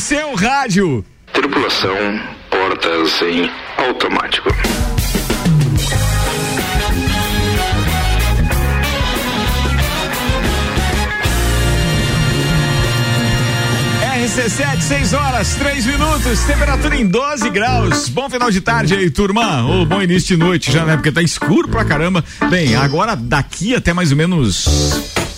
seu rádio. Tripulação, portas em automático. RC7, 6 horas, 3 minutos, temperatura em 12 graus. Bom final de tarde aí, turma. Ou bom início de noite já, né? Porque tá escuro pra caramba. Bem, agora daqui até mais ou menos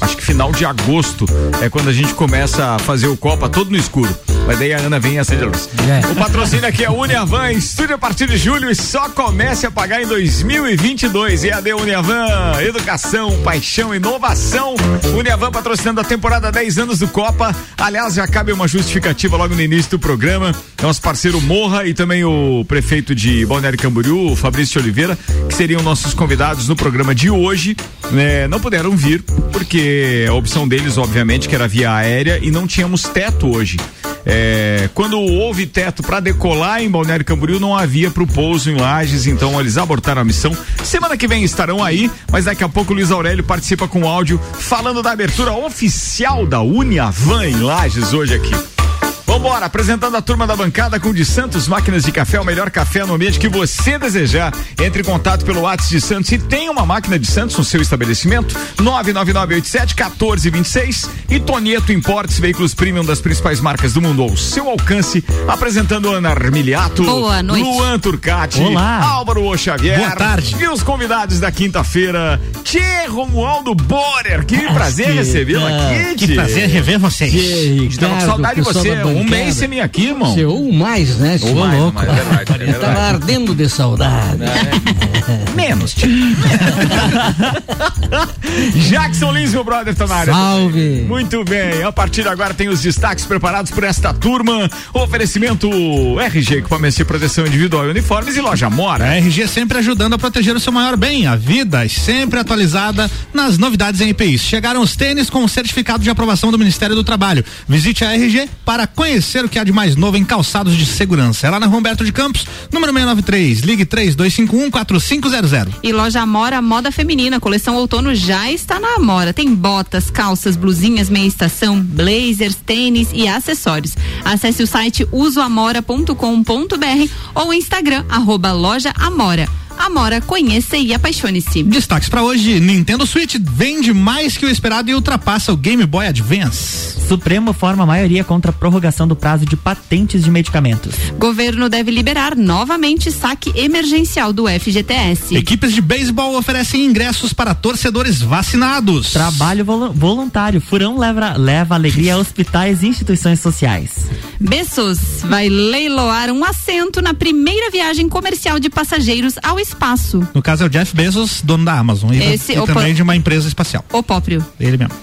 acho que final de agosto é quando a gente começa a fazer o Copa todo no escuro. Mas daí a Ana vem e acende a luz. É. O patrocínio aqui é Uniavan, estúdio a partir de julho e só comece a pagar em 2022. EAD Uniavan, educação, paixão, inovação. Uniavan patrocinando a temporada 10 anos do Copa. Aliás, já cabe uma justificativa logo no início do programa. Nosso parceiro Morra e também o prefeito de Balneário Camboriú, Fabrício Oliveira, que seriam nossos convidados no programa de hoje. É, não puderam vir porque a opção deles, obviamente, que era via aérea e não tínhamos teto hoje. É, quando houve teto para decolar em Balneário Camboriú, não havia para o pouso em Lages, então eles abortaram a missão. Semana que vem estarão aí, mas daqui a pouco o Luiz Aurélio participa com áudio falando da abertura oficial da Uniavan em Lages hoje aqui. Vambora, apresentando a turma da bancada com de Santos Máquinas de Café, o melhor café no ambiente que você desejar. Entre em contato pelo WhatsApp de Santos e tem uma máquina de Santos no seu estabelecimento. 99987-1426 e Tonieto Importes, veículos premium das principais marcas do mundo ao seu alcance. Apresentando Ana Armiliato, Boa noite. Luan Turcati, Olá. Álvaro O Xavier. Boa tarde. E os convidados da quinta-feira, Tchê Romualdo Borer. Que prazer recebê-lo aqui, Que Tchê. prazer rever vocês. Estava com saudade de você. Um mês sem vir aqui, irmão. Seu um mais, né? Seu mais, louco. mas é verdade, é tava ardendo de saudade. Menos, tio. Jackson Lins, meu brother, tá na área. Salve. Muito bem, a partir de agora tem os destaques preparados por esta turma. Oferecimento RG, equipamentos de proteção individual e uniformes e loja Mora. A RG sempre ajudando a proteger o seu maior bem, a vida, sempre atualizada nas novidades em EPIs. Chegaram os tênis com o certificado de aprovação do Ministério do Trabalho. Visite a RG para conhecer o que há de mais novo em calçados de segurança. É lá na Humberto de Campos, número 693, ligue 3251 4500. E loja Amora Moda Feminina, coleção outono já está na Amora. Tem botas, calças, blusinhas, meia estação, blazers, tênis e acessórios. Acesse o site usoamora.com.br ou Instagram, arroba loja Amora. Amora, conheça e apaixone-se. Destaques para hoje: Nintendo Switch vende mais que o esperado e ultrapassa o Game Boy Advance. Supremo forma maioria contra a prorrogação do prazo de patentes de medicamentos. Governo deve liberar novamente saque emergencial do FGTS. Equipes de beisebol oferecem ingressos para torcedores vacinados. Trabalho volu- voluntário. Furão leva, leva alegria a hospitais e instituições sociais. Bessos vai leiloar um assento na primeira viagem comercial de passageiros ao espaço. No caso é o Jeff Bezos, dono da Amazon. E, Esse, e também de uma empresa espacial. O próprio. Ele mesmo.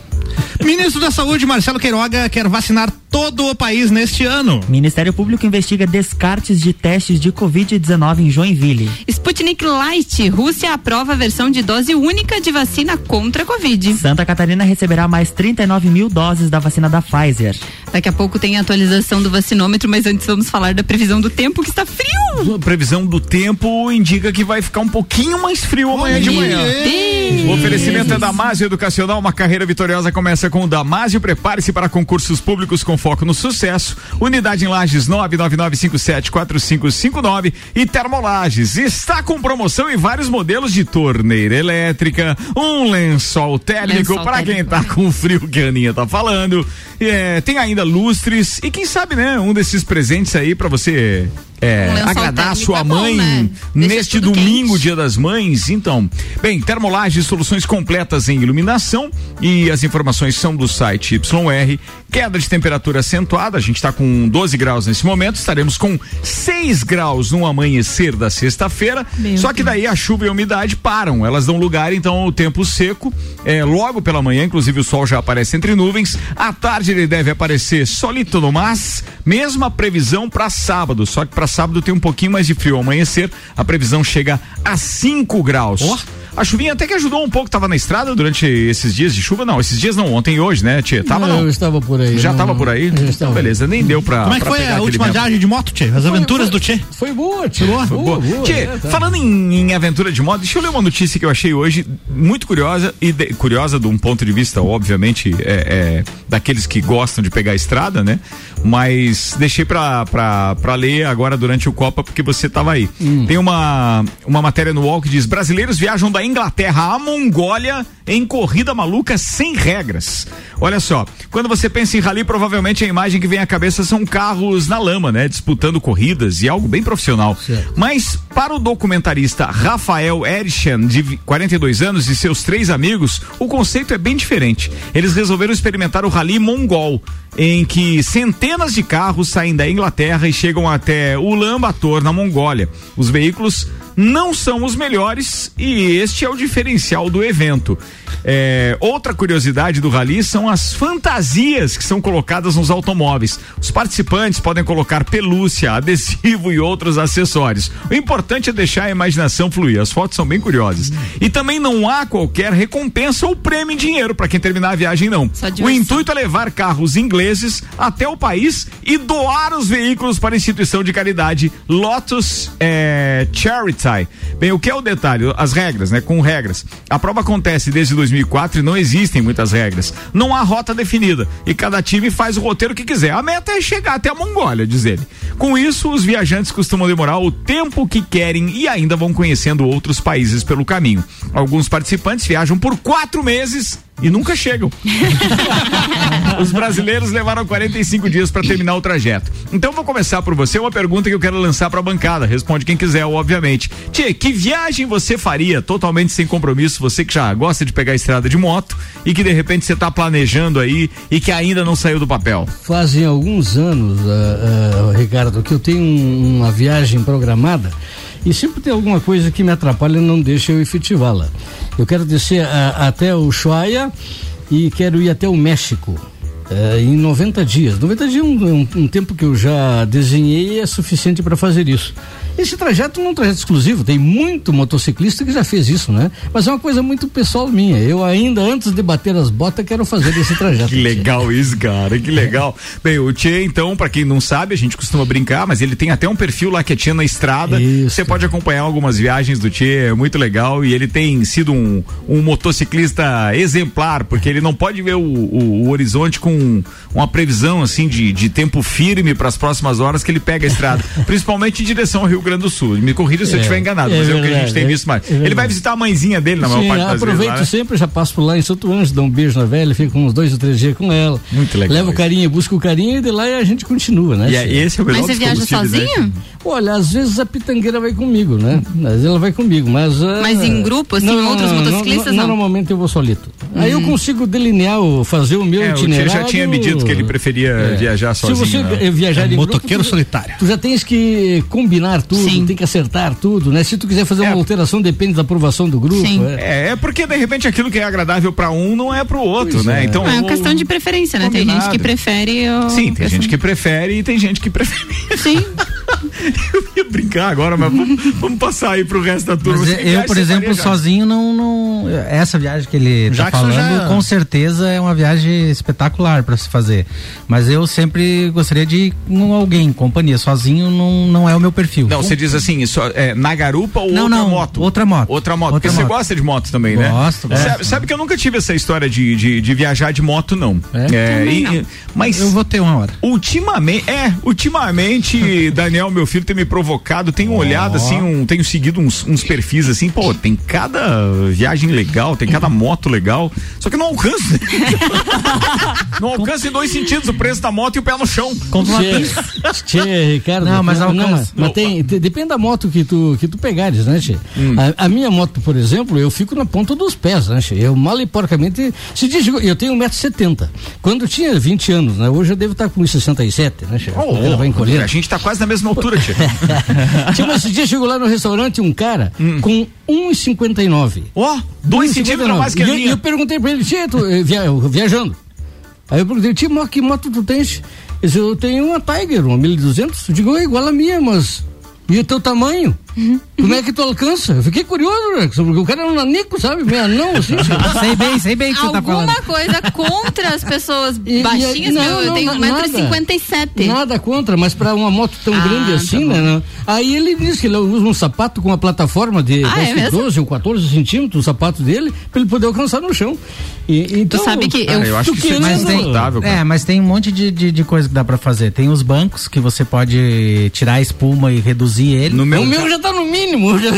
Ministro da Saúde, Marcelo Queiroga, quer vacinar todo o país neste ano. Ministério Público investiga descartes de testes de Covid-19 em Joinville. Sputnik Light, Rússia aprova a versão de dose única de vacina contra a Covid. Santa Catarina receberá mais 39 mil doses da vacina da Pfizer. Daqui a pouco tem a atualização do vacinômetro, mas antes vamos falar da previsão do tempo que está frio. A previsão do tempo indica que vai ficar um pouquinho mais frio amanhã de manhã. O oferecimento é Damásio Educacional, uma carreira vitoriosa começa com o Damásio. Prepare-se para concursos públicos com foco no sucesso. Unidade em Lages 999574559 e Termolages. Está com promoção em vários modelos de torneira elétrica, um lençol térmico para quem térmico. tá com frio que a Aninha tá falando. É, tem ainda lustres e quem sabe, né, um desses presentes aí para você é, Um agradar sua é bom, mãe né? Deixa neste domingo, quente. dia das mães. Então, bem, Termolages, soluções completas em iluminação e as informações são do site YR. Queda de temperatura acentuada, a gente está com 12 graus nesse momento, estaremos com 6 graus no amanhecer da sexta-feira. Só que daí a chuva e a umidade param, elas dão lugar então ao tempo seco. É, logo pela manhã, inclusive o sol já aparece entre nuvens. À tarde ele deve aparecer solito no mas, mesma previsão para sábado, só que para sábado tem um pouquinho mais de frio amanhecer. A previsão chega a 5 graus. Ó. A chuvinha até que ajudou um pouco, tava na estrada durante esses dias de chuva, não, esses dias não, ontem e hoje, né, tia? Tava não? Eu estava por aí. Já não- tava por aí? já Então, estava. beleza, nem deu pra. Como é que foi a última vento. viagem de moto, Tchê? As aventuras do Tchê? Foi boa, tia. Boa? Boa, boa. Tchê, é, tá. falando em, em aventura de moto, deixa eu ler uma notícia que eu achei hoje muito curiosa e de- curiosa de um ponto de vista, obviamente, é, é, daqueles que gostam de pegar a estrada, né? Mas deixei pra, pra, pra ler agora durante o Copa porque você tava aí. Hum. Tem uma, uma matéria no UOL que diz: brasileiros viajam da Inglaterra à Mongólia em corrida maluca sem regras. Olha só, quando você pensa em rally, provavelmente a imagem que vem à cabeça são carros na lama, né? Disputando corridas e algo bem profissional. Mas para o documentarista Rafael Erichan, de vi- 42 anos, e seus três amigos, o conceito é bem diferente. Eles resolveram experimentar o rally mongol, em que centenas de carros saem da Inglaterra e chegam até Ulaanbaatar, na Mongólia. Os veículos não são os melhores e este é o diferencial do evento. É, outra curiosidade do rally são as fantasias que são colocadas nos automóveis. Os participantes podem colocar pelúcia, adesivo e outros acessórios. O importante é deixar a imaginação fluir. As fotos são bem curiosas. E também não há qualquer recompensa ou prêmio em dinheiro para quem terminar a viagem, não. O intuito é levar carros ingleses até o país e doar os veículos para a instituição de caridade Lotus é, Charity. Bem, o que é o detalhe? As regras, né? Com regras. A prova acontece desde 2004 e não existem muitas regras. Não há rota definida e cada time faz o roteiro que quiser. A meta é chegar até a Mongólia, diz ele. Com isso, os viajantes costumam demorar o tempo que querem e ainda vão conhecendo outros países pelo caminho. Alguns participantes viajam por quatro meses e nunca chegam. Os brasileiros levaram 45 dias para terminar o trajeto. Então vou começar por você uma pergunta que eu quero lançar para a bancada. Responde quem quiser, obviamente. Tchê, que viagem você faria totalmente sem compromisso? Você que já gosta de pegar a estrada de moto e que de repente você tá planejando aí e que ainda não saiu do papel. Fazem alguns anos, ah, ah, Ricardo, que eu tenho um- uma viagem programada e sempre tem alguma coisa que me atrapalha e não deixa eu efetivá-la. Eu quero descer ah, até o Ushuaia e quero ir até o México. Eh, em 90 dias. 90 dias é um, um- um tempo que eu já desenhei e é suficiente para fazer isso. Esse trajeto não é um trajeto exclusivo, tem muito motociclista que já fez isso, né? Mas é uma coisa muito pessoal minha. Eu ainda, antes de bater as botas, quero fazer esse trajeto. Que legal isso, cara, que legal. Bem, o Tchê, então, pra quem não sabe, a gente costuma brincar, mas ele tem até um perfil lá que é Tchê na estrada. Isso. Você pode acompanhar algumas viagens do Tchê, é muito legal. E ele tem sido um, um motociclista exemplar, porque ele não pode ver o, o- o horizonte com uma previsão assim de, de tempo firme para as próximas horas que ele pega a estrada, principalmente em direção ao Rio Grande do Sul. Me corrija se eu É, estiver enganado, é mas é o que a gente tem visto mais. é ele vai visitar a mãezinha dele na maior Sim, parte das aproveito vezes. lá, né? sempre, já passo por lá em Santo Anjo, dou um beijo na velha, fico uns dois ou três dias com ela. Muito legal Levo o carinho, busco o carinho e de lá a gente continua, né? E é, esse é o melhor Mas você viaja né, sozinho? Olha, às vezes a pitangueira vai comigo, né? Às vezes ela vai comigo, mas. ah, Mas em grupo, assim, outros motociclistas, não? Normalmente eu vou solito. Aí eu consigo delinear, o- fazer o meu É, itinerário. Já tinha me dito que ele preferia É. viajar Se sozinho. você né? viajar em grupo, motoqueiro tu- solitário. Tu já tens que combinar tudo, Sim. tem que acertar tudo, né? Se tu quiser fazer É. uma alteração, depende da aprovação do grupo. Sim. é. É, é porque de repente aquilo que é agradável pra um não é pro outro, Pois né? é. Então é uma o- questão de preferência, né? Tem gente Combinado. que prefere. o- Sim, tem gente que prefere e tem gente que prefere. Sim. eu ia brincar agora, mas vamos, vamos passar aí pro resto da turma. Mas eu, por exemplo, já? sozinho não, não. Essa viagem que ele tá Jackson falando, já- com certeza é uma viagem espetacular para se fazer. Mas eu sempre gostaria de ir com alguém, companhia. Sozinho não, não é o meu perfil. Não, você diz assim, só, é, na garupa ou Não, outra não, moto? outra moto. Outra moto. Outra Porque você moto. gosta de moto também, né? Gosto, gosto. Sabe, sabe que eu nunca tive essa história de, de, de viajar de moto, não. É? e- não. mas Eu vou ter uma hora. Ultimamente, é, ultimamente, Daniel, meu filho, tem me provocado, tenho olhado assim, um, tenho seguido uns, uns perfis assim, pô, tem cada viagem legal, tem cada moto legal, só que não alcança. não alcança em dois sentidos, o preço da moto e o pé no chão. Compra uma Tchê, tchê, Ricardo. Não, mas alcança. mas, mas tem, te- depende da moto que tu, que tu pegares, né, Tchê? Hum. A, a minha moto, por exemplo, eu fico na ponta dos pés, né, Tchê? Eu mal e porcamente. Se diz, eu tenho 1,70m. Quando eu tinha 20 anos, né? Hoje eu devo estar com 1,67m, né, Tchê? Oh, Ela vai encolhendo. a gente tá quase na mesma altura, tia. Tinha mas esse dia chegou lá no restaurante um cara Hum. com 1,59. Ó, dois centímetros a mais que a e eu, minha. e eu perguntei pra ele, Tchê, tu, eh, via- eu viajando. Aí eu perguntei, mas que moto tu tens? Ele disse, eu tenho uma Tiger, uma 1200. Eu digo, é igual a minha, mas. E o teu tamanho? Como é que tu alcança? Eu fiquei curioso, né? Porque o cara era um nanico, sabe? Meio anão, assim. sei bem, sei bem que você tá falando. Alguma coisa contra as pessoas E- e- baixinhas, não, meu, eu não, tenho na- 1,57m. Nada contra, mas para uma moto tão Ah, grande assim, tá né? não? Aí ele disse que ele usa um sapato com uma plataforma de Ah, é parece que mesmo? 12 ou 14 centímetros, o sapato dele, para ele poder alcançar no chão. E, então, sabe que Ah, eu acho tu que isso é desconfortável, cara. É, mas tem um monte de, de, de coisa que dá pra fazer. Tem os bancos que você pode tirar a espuma e reduzir ele. No meu, O meu já tá no mínimo. Já...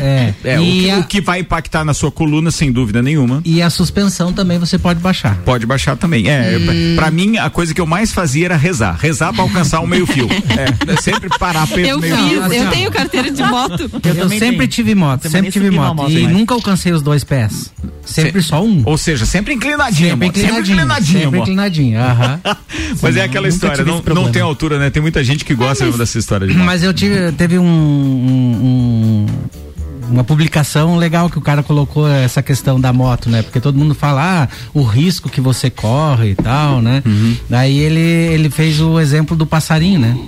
É, é, o, e, que, a, o que vai impactar na sua coluna, sem dúvida nenhuma. e a suspensão também você pode baixar. Pode baixar também. É, Hum. pra mim, a coisa que eu mais fazia era rezar. Rezar pra alcançar o meio fio. É, é sempre parar perto Eu do meio fiz, fio. eu tenho carteira de moto. Eu, também sempre tenho. tive moto, Também sempre tive moto. moto e mais. nunca alcancei os dois pés. Sempre só um. Ou seja, sempre inclinadinho, Sempre amor. Sempre inclinadinho. inclinadinho, Sempre inclinadinho, aham. Mas é aquela história, não, não tem altura, né? Tem muita gente que gosta mesmo dessa história de moto. Mas eu tive, teve um, um- um- uma publicação legal que o cara colocou essa questão da moto, né? Porque todo mundo fala, ah, o risco que você corre e tal, né? Uhum. Daí ele, ele fez o exemplo do passarinho, né?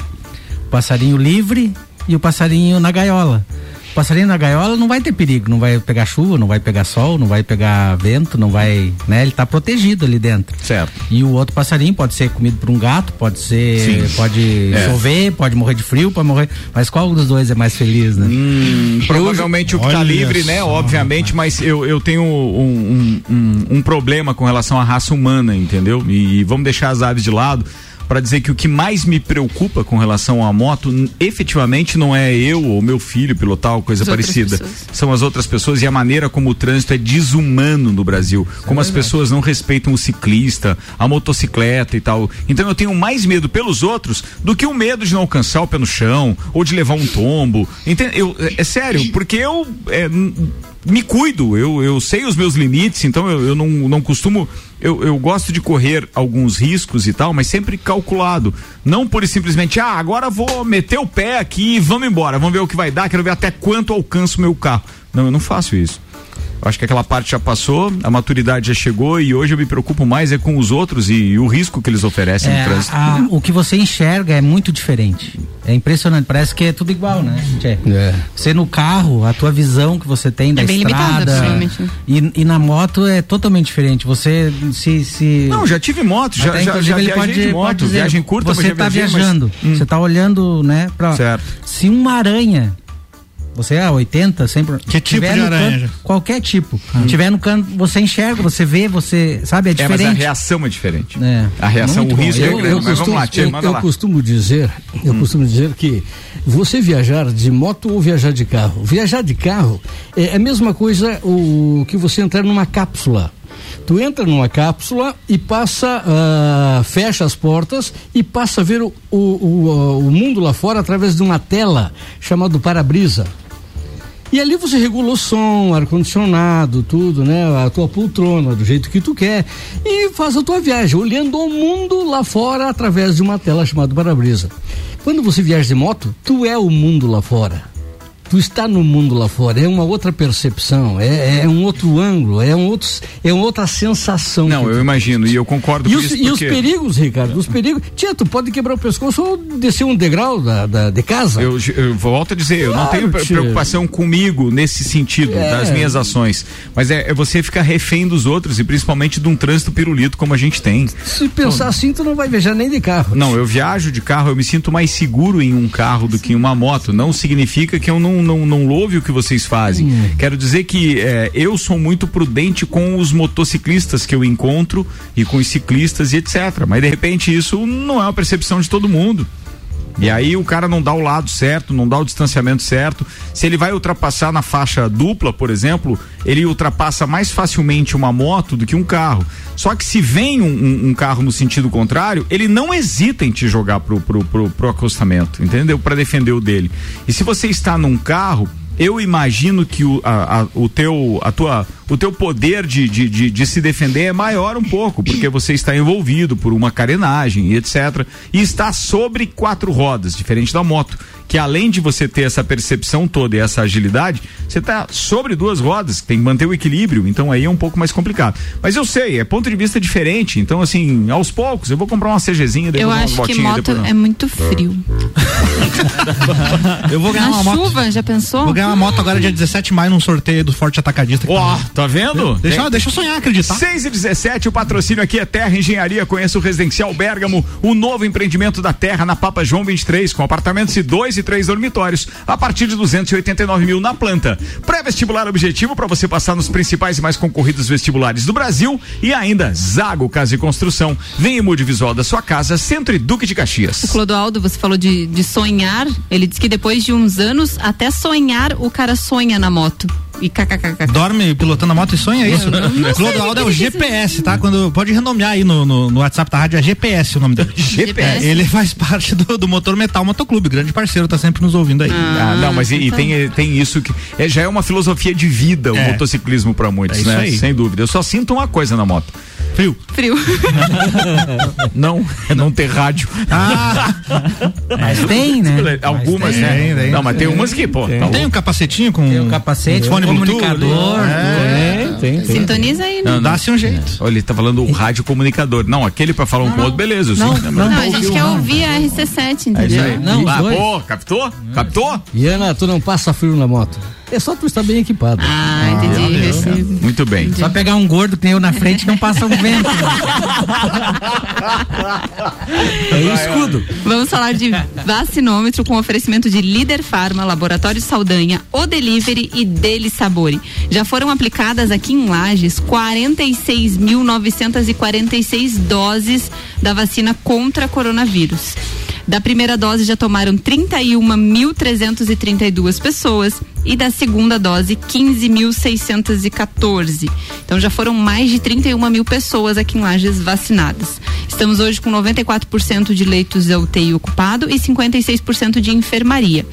O passarinho livre e o passarinho na gaiola. O passarinho na gaiola não vai ter perigo, não vai pegar chuva, não vai pegar sol, não vai pegar vento, não vai, né? Ele tá protegido ali dentro. Certo. E o outro passarinho pode ser comido por um gato, pode ser, Sim. pode É. chover, pode morrer de frio, pode morrer. Mas qual dos dois é mais feliz, né? Hum, provavelmente o que tá livre, né? só, Obviamente, mas eu, eu tenho um, um, um, um problema com relação à raça humana, entendeu? E vamos deixar as aves de lado para dizer que o que mais me preocupa com relação à moto, efetivamente não é eu ou meu filho pilotar ou coisa As parecida. São as outras pessoas e a maneira como o trânsito é desumano no Brasil. como as pessoas não respeitam o ciclista, a motocicleta e tal. Então eu tenho mais medo pelos outros do que o medo de não alcançar o pé no chão ou de levar um tombo. Entende? Eu, é, é sério, porque eu é, me cuido, eu, eu sei os meus limites, então eu, eu não, não costumo. Eu, eu gosto de correr alguns riscos e tal, mas sempre calculado. Não por simplesmente, ah, agora vou meter o pé aqui e vamos embora, vamos ver o que vai dar, quero ver até quanto alcanço o meu carro. Não, eu não faço isso. Eu acho que aquela parte já passou, a maturidade já chegou e hoje eu me preocupo mais é com os outros e, e o risco que eles oferecem É, no trânsito. a- o que você enxerga é muito diferente. É impressionante, parece que é tudo igual, né? É. Você no carro, a tua visão que você tem da bem limitada, estrada provavelmente, né? e, e na moto é totalmente diferente. Você se, se Não, já tive moto, já, Até, já, já viajei pode, de moto, dizer, viagem curta, você mas já tá viajei, mas- viajando, você tá olhando, né, pra, Certo. se uma aranha você é 80, sempre. Que tipo tiver de no aranha? canto, qualquer tipo. Tiver no canto, você enxerga, você vê, você. Sabe, é É, mas a diferente. reação é diferente. É. A reação, Muito o bom. risco é Eu, grande. eu mas costumo, vamos lá, Tia, eu, manda eu lá. costumo dizer, eu costumo dizer que você viajar de moto ou viajar de carro, viajar de carro é a mesma coisa o que você entrar numa cápsula. Tu entra numa cápsula e passa, ah, fecha as portas e passa a ver o, o, o, o mundo lá fora através de uma tela chamada para-brisa. E ali você regula o som, ar-condicionado, tudo, né? A tua poltrona, do jeito que tu quer. E faz a tua viagem, olhando o mundo lá fora através de uma tela chamada para-brisa. Quando você viaja de moto, tu é o mundo lá fora. Tu está no mundo lá fora, é uma outra percepção, é, é um outro ângulo, é, um outro, é uma outra sensação. Não, eu tu- imagino, e eu concordo e com os, isso e os perigos, Ricardo, os perigos. Tia, tu pode quebrar o pescoço ou descer um degrau da, da- de casa. eu, eu volto a dizer, eu não Claro, tenho pre- tia. preocupação comigo nesse sentido, É. das minhas ações. Mas é, é você ficar refém dos outros e principalmente de um trânsito pirulito como a gente tem. Se pensar assim, tu não vai viajar nem de carro. Não, eu viajo de carro, eu me sinto mais seguro em um carro do que em uma moto. Não significa que eu não, não, não louve o que vocês fazem. Quero dizer que é, eu sou muito prudente com os motociclistas que eu encontro e com os ciclistas e etc. Mas de repente isso não é uma percepção de todo mundo. E aí o cara não dá o lado certo, não dá o distanciamento certo. Se ele vai ultrapassar na faixa dupla, por exemplo, ele ultrapassa mais facilmente uma moto do que um carro. Só que se vem um, um- um carro no sentido contrário, ele não hesita em te jogar pro, pro, pro, pro acostamento, entendeu? Para defender o dele. E se você está num carro, eu imagino que o, a, a- o, teu, a tua, o teu poder de, de, de, de se defender é maior um pouco, porque você está envolvido por uma carenagem e etc. E está sobre quatro rodas, diferente da moto, que além de você ter essa percepção toda e essa agilidade, você tá sobre duas rodas, tem que manter o equilíbrio, então aí é um pouco mais complicado. Mas eu sei, é ponto de vista diferente, então assim, aos poucos, eu vou comprar uma CGzinha, depois Eu umas acho que botinhas, moto é muito frio. Eu vou ganhar Na uma moto. chuva, já pensou? Vou ganhar uma moto agora dia 17 de maio num sorteio do Forte Atacadista. que Ó, tá- tá vendo? Deixa, deixa eu sonhar, acreditar. 6 e 17, o patrocínio aqui é Terra Engenharia. Conheça o Residencial Bergamo, o novo empreendimento da Terra na Papa João 23, com apartamentos de dois e três dormitórios, a partir de 289 mil na planta. Pré-vestibular objetivo para você passar nos principais e mais concorridos vestibulares do Brasil e ainda Zago Casa e Construção. Vem e mude visual da sua casa, Centro e Duque de Caxias. O Clodoaldo, você falou de, de sonhar. Ele disse que depois de uns anos, até sonhar, o cara sonha na moto. E kkkk. Dorme pilotando a moto e sonha é isso? não Clodoaldo é o é. GPS, tá? Quando, pode renomear aí no, no, no WhatsApp da rádio, é GPS o nome dele. GPS. Ele faz parte do, do Motor Metal Motoclube, grande parceiro, tá sempre nos ouvindo aí. Ah, não, mas e, e então. tem, tem isso que é, já é uma filosofia de vida o É. motociclismo para muitos, É isso né? aí. Sem dúvida. Eu só sinto uma coisa na moto. Frio. Frio. Não, é não ter rádio. Ah, Mas tem, né? Algumas, Mas né? tem, tem. não, mas tem umas que, pô, tá tem um capacetinho com. Tem o capacete, fone Bluetooth comunicador, ali. É, Tem, tem. Sintoniza aí, né? Não, não. Dá-se um jeito. Olha, ele tá falando o rádio comunicador. Não, aquele pra falar um com o outro, beleza. não, sim, né? não. Não, a gente quer ouvir a RC7, É isso entendeu? aí. Não, ah, pô, captou? Captou? E Ana, tu não passa frio na moto. É só tu estar bem equipado. Ah, entendi. Esse- Muito bem. Só pegar um gordo que nem eu na frente não passa um vento. É o escudo. Vamos falar de vacinômetro com oferecimento de Líder Farma, Laboratório Saldanha, O Delivery e Deli Sabore. Já foram aplicadas aqui em Lages 46.946 doses da vacina contra coronavírus. Da primeira dose já tomaram 31.332 pessoas e da segunda dose 15.614. Então já foram mais de 31 mil pessoas aqui em Lages vacinadas. Estamos hoje com 94% de leitos da UTI ocupado e 56% de enfermaria.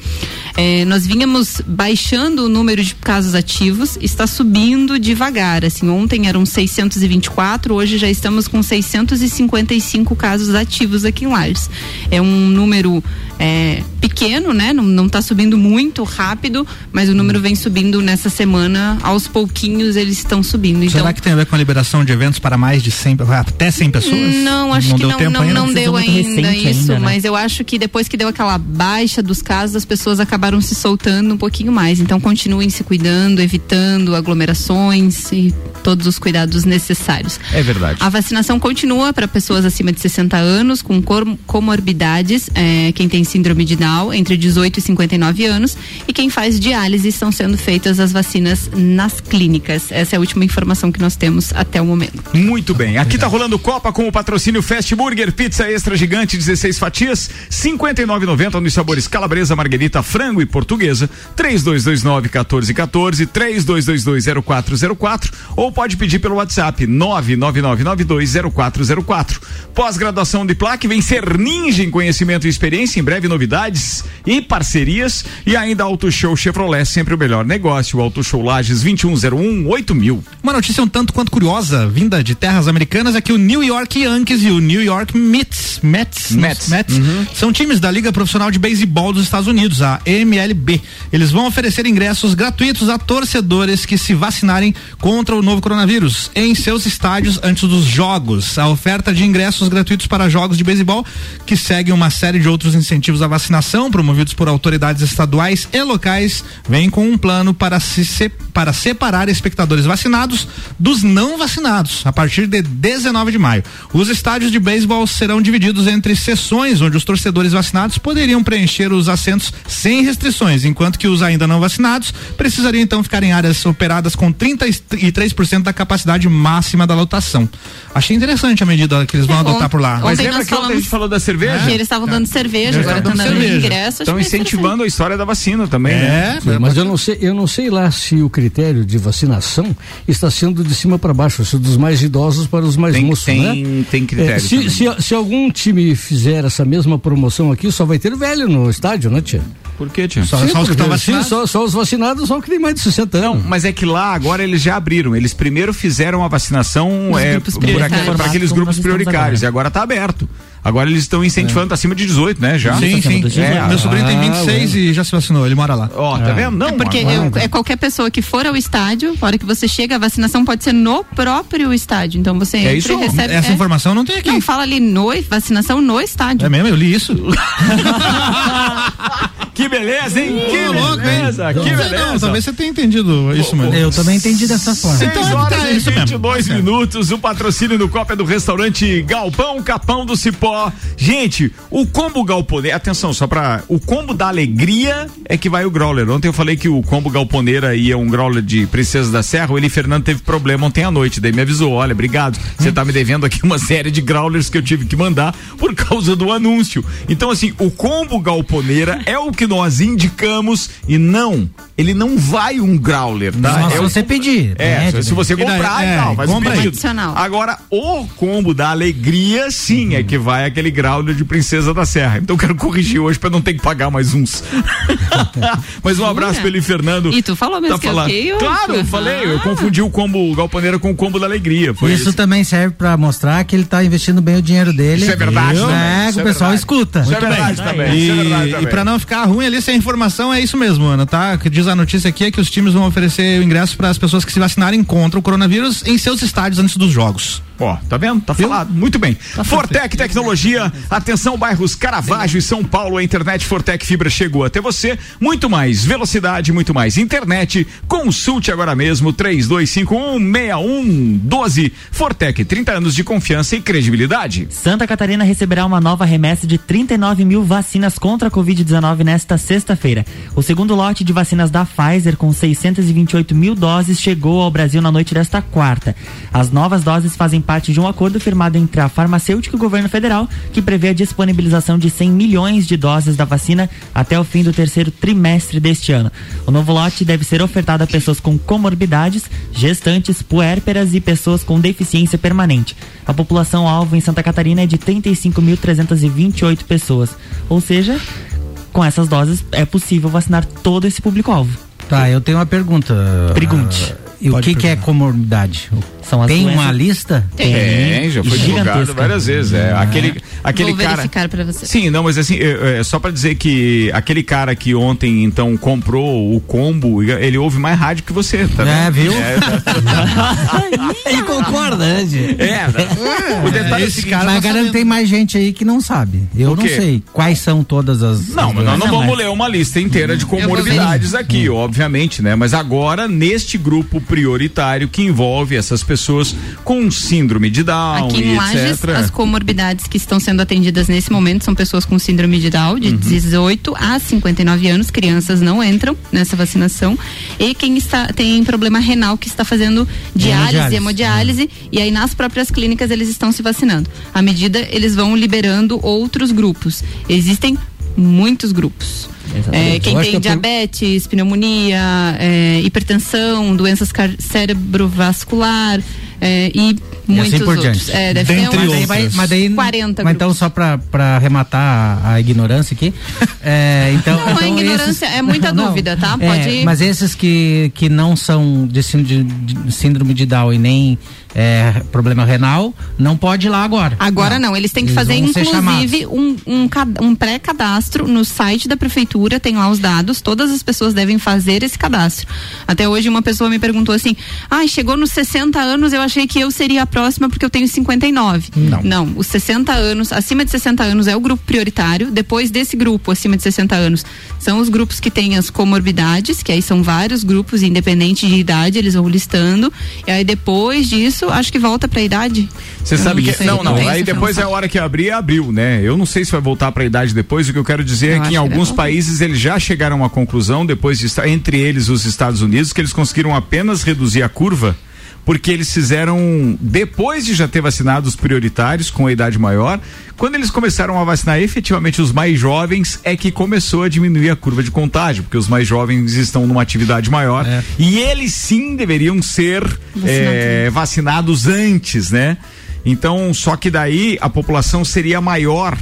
É, nós vínhamos baixando o número de casos ativos, está subindo devagar. Assim, ontem eram 624, hoje já estamos com 655 casos ativos aqui em Lages. É um número é, pequeno, né? Não está subindo muito rápido, mas o número vem subindo nessa semana. Aos pouquinhos eles estão subindo. Então, Será que tem a ver com a liberação de eventos para mais de 100, até 100 pessoas? não, acho não que deu não, não, ainda? não deu ainda isso, ainda, né? mas eu acho que depois que deu aquela baixa dos casos, as pessoas acabaram se soltando um pouquinho mais. Então continuem se cuidando, evitando aglomerações e todos os cuidados necessários. É verdade. A vacinação continua para pessoas acima de 60 anos, com comorbidades, é, quem tem síndrome de Down, entre 18 e 59 anos, e quem faz diálise estão sendo feitas as vacinas nas clínicas. Essa é a última informação que nós temos até o momento. Muito bem. Aqui tá rolando Copa com o patrocínio Fast Burger, pizza extra gigante, 16 fatias, 59,90 nos sabores calabresa, marguerita, frango e portuguesa. 3229 1414, 3222 0404 ou pode pedir pelo WhatsApp 999920404. Pós-graduação de plaque vem ser ninja em conhecimento e experiência, em breve novidades e parcerias e ainda Auto Show Chevrolet, sempre o melhor negócio. Auto Show Lages 2101 8000. Uma notícia um tanto quanto curiosa, vinda de terras americanas, é que o New York Yankees e o New York Mets, Mets, Mets. Mets são times da Liga Profissional de Beisebol dos Estados Unidos, a MLB. Eles vão oferecer ingressos gratuitos a torcedores que se vacinarem contra o novo coronavírus em seus estádios antes dos jogos. A oferta de ingressos gratuitos para jogos de beisebol, que segue uma série de outros incentivos à vacinação promovidos por autoridades estaduais e locais, vem com um plano para se se- para separar espectadores vacinados dos não vacinados a partir de 19 de maio. Os estádios de beisebol serão divididos entre sessões onde os torcedores vacinados poderiam preencher os assentos sem restrições, enquanto que os ainda não vacinados precisariam então ficar em áreas operadas com 33% da capacidade máxima da lotação. Achei interessante a medida que eles vão É, adotar por lá. Mas lembra que ontem a falamos- gente falou da cerveja? Que eles estavam dando cerveja, Eles agora estão dando cerveja. ingresso. Estão é incentivando a história da vacina também, né? É, Mas eu não sei, eu não sei lá se o critério de vacinação está sendo de cima para baixo, se dos mais idosos para os mais Tem- moços, tem- né? tem critério É, se, se, se algum time fizer essa mesma promoção aqui, só vai ter velho no estádio, né, tia? Por quê, tio? Só, Sim, só os que porque- estão sim, vacinados. só, só os vacinados, só que tem mais de 60 Não, anos. mas é que lá agora eles já abriram. Eles primeiro fizeram a vacinação é, para aqueles grupos prioritários agora. e agora está aberto. Agora eles estão incentivando tá acima de 18, né? Já. Sim, sim. É, Meu sobrinho tem Ah, 26 e já se vacinou, ele mora lá. Ó, tá vendo? Não, É porque eu- é qualquer pessoa que for ao estádio, a hora que você chega, a vacinação pode ser no próprio estádio. Então você entra isso? e recebe. Essa é. informação não tem aqui. Não, fala ali no, vacinação no estádio. É mesmo, eu li isso. Que beleza, hein? Que Ô, louco, hein? beleza, que sei não, beleza. talvez você tenha entendido isso, mano. Eu também entendi dessa forma. 6 Então, horas tá, e isso mesmo. 22 Tá certo. minutos. O patrocínio do Copa é do restaurante Galpão Capão do Cipó. Gente, o combo galponeira, atenção, só pra. O combo da alegria é que vai o growler. Ontem eu falei que o combo galponeira ia um growler de Princesa da Serra. O Eli Fernando teve problema ontem à noite. Daí me avisou: olha, obrigado. Você tá me devendo aqui uma série de growlers que eu tive que mandar por causa do anúncio. Então, assim, o combo galponeira é o que nós indicamos e não, ele não vai um growler, tá? Só se é o você pedir. é, pede, se você comprar é, e tal, faz um pedido. Adicional. Agora, o combo da alegria, sim, é que vai aquele grauler de Princesa da Serra. Então eu quero corrigir hoje pra não ter que pagar mais uns. Mas um abraço pro Eli Fernando. E tu falou mesmo Tá que eu falando. fiquei, eu- Claro, eu falei, eu Ah. confundi o combo galponeira com o combo da alegria. Foi Isso isso. também serve pra mostrar que ele tá investindo bem o dinheiro dele. Isso é verdade É, isso o é pessoal verdade. escuta. Isso é verdade também. E, isso é verdade e pra não ficar ruim ali sem informação, é isso mesmo, Ana, tá? O que diz a notícia aqui é que os times vão oferecer o ingresso para as pessoas que se vacinarem contra o coronavírus em seus estádios antes dos jogos. Ó, tá vendo? Tá falado. Muito bem. Fortec Tecnologia, atenção bairros Caravaggio e São Paulo, a internet Fortec Fibra chegou até você. Muito mais velocidade, muito mais internet. Consulte agora mesmo 32516112. Fortec, 30 anos de confiança e credibilidade. Santa Catarina receberá uma nova remessa de 39 mil vacinas contra a Covid-19 nesta sexta-feira. O segundo lote de vacinas da Pfizer, com 628 mil doses, chegou ao Brasil na noite desta quarta. As novas doses fazem parte de um acordo firmado entre a farmacêutica e o governo federal, que prevê a disponibilização de 100 milhões de doses da vacina até o fim do terceiro trimestre deste ano. O novo lote deve ser ofertado a pessoas com comorbidades, gestantes, puérperas e pessoas com deficiência permanente. A população alvo em Santa Catarina é de 35.328 pessoas. Ou seja, com essas doses é possível vacinar todo esse público-alvo. Tá, eu tenho uma pergunta. Pergunte. Ah, E o que, que é comorbidade? São as Tem doenças- uma lista? Tem, já foi divulgado várias vezes. É, aquele aquele Vou cara. verificar pra você. Sim, não, mas assim, é, é só pra dizer que aquele cara que ontem então comprou o combo, ele ouve mais rádio que você, tá É, viu? É, Ele concorda, né, Di? é, o detalhe é Esse seguinte, cara Mas tá garanto sabendo. tem mais gente aí que não sabe. Eu não sei quais são todas as. Não, as mas nós não vamos mas- ler uma lista inteira de comorbidades aqui, obviamente, né? Mas agora, neste grupo prioritário que envolve essas pessoas com síndrome de Down Aqui em Lages, etc. as comorbidades que estão sendo atendidas nesse momento são pessoas com síndrome de Down, Uhum. de 18 a 59 anos. Crianças não entram nessa vacinação. E quem está, tem problema renal que está fazendo diálise, Hemodiálise. hemodiálise. E aí nas próprias clínicas eles estão se vacinando. À medida, eles vão liberando outros grupos. Existem muitos grupos. É, quem tem que a per- diabetes, pneumonia, é, hipertensão, doenças cerebrovascular é, e muitos assim por outros. É, deve ter uns Mas mas daí 40 mas então só pra, pra arrematar a, a ignorância aqui é, então, Não, a então ignorância é muita dúvida, tá? É, Pode- mas esses que, que não são de síndrome de, de síndrome de Down e nem é, problema renal não pode ir lá agora Agora não, eles têm que Eles fazer inclusive um, um, um pré-cadastro no site da prefeitura, tem lá os dados, todas as pessoas devem fazer esse cadastro. Até hoje uma pessoa me perguntou assim: "Ah, chegou nos 60 anos, eu achei que eu seria a próxima porque eu tenho 59". Não. Não, os 60 anos, acima de 60 anos é o grupo prioritário, depois desse grupo acima de 60 anos são os grupos que têm as comorbidades, que aí são vários grupos independente de idade, eles vão listando. E aí depois disso, acho que volta pra idade. Você sabe que. sei, Não, não. tenho Aí depois é a hora que abrir, abriu, né? Eu não sei se vai voltar para a idade depois. O que eu quero dizer Eu é que em alguns países eles já chegaram a uma conclusão, depois de estar, entre eles os Estados Unidos, que eles conseguiram apenas reduzir a curva. Porque eles fizeram, depois de já ter vacinado os prioritários com a idade maior, quando eles começaram a vacinar efetivamente os mais jovens, é que começou a diminuir a curva de contágio, porque os mais jovens estão numa atividade maior. É. E eles sim deveriam ser é, vacinados antes, né? Então, só que daí a população seria maior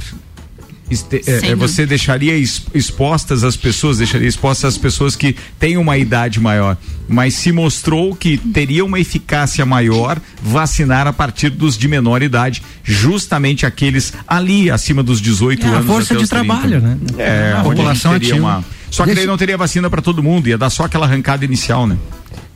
este- é, é, você deixaria ex- expostas as pessoas, deixaria expostas as pessoas que têm uma idade maior. Mas se mostrou que teria uma eficácia maior vacinar a partir dos de menor idade, justamente aqueles ali acima dos 18 É a anos. força até de os 30. trabalho, né? É, A população ativa. uma. Só que daí Deixa- não teria vacina para todo mundo, ia dar só aquela arrancada inicial, né?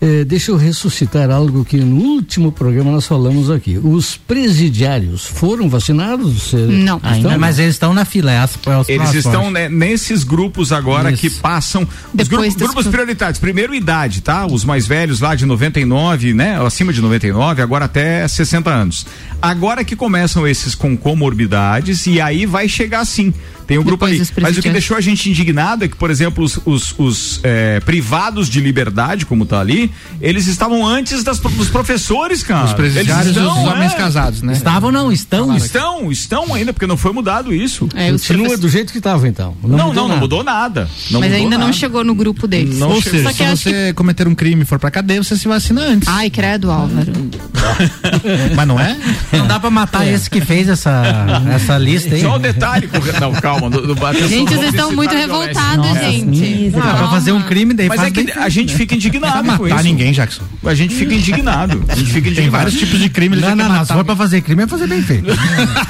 Eh, deixa eu ressuscitar algo que no último programa nós falamos aqui. Os presidiários foram vacinados? Não. Ainda estão? Mas eles estão na fila, é as, é os Eles estão né, nesses grupos agora Isso. que passam. Os grupos, das grupos prioritários. Primeiro, idade, tá? Os mais velhos lá de 99, né? Acima de 99, agora até 60 anos. Agora que começam esses com comorbidades e aí vai chegar sim. Tem um grupo Depois ali. dos Mas o que deixou a gente indignado é que, por exemplo, os, os- os, eh, privados de liberdade, como tá ali, eles estavam antes das, dos professores, cara. Os presidiários Eles e os estão, homens é. casados, né? Estavam não, estão. Estão, estão ainda, porque não foi mudado isso. É, Continua professores- do jeito que estava então. Não, não, mudou não, nada. mudou nada. Não Mas mudou ainda não nada. chegou no grupo deles. Não Ou seja, se que você cometer um crime e for pra cadeia, você se vacina antes. Ai, credo, Álvaro. Mas não é? Não dá pra matar esse que fez essa, essa lista aí. Só um detalhe, corre- não, calma. No, atenção, Gente, não vocês estão muito violência. revoltados, Nossa, gente. misericórdia. Ah, pra fazer um crime, daí Mas é que a gente fica Não indignado com matar isso. ninguém, Jackson. A gente fica indignado. A gente fica indignado. Tem vários tipos de crime. Não, não, não. Se for pra fazer crime, é fazer bem feito.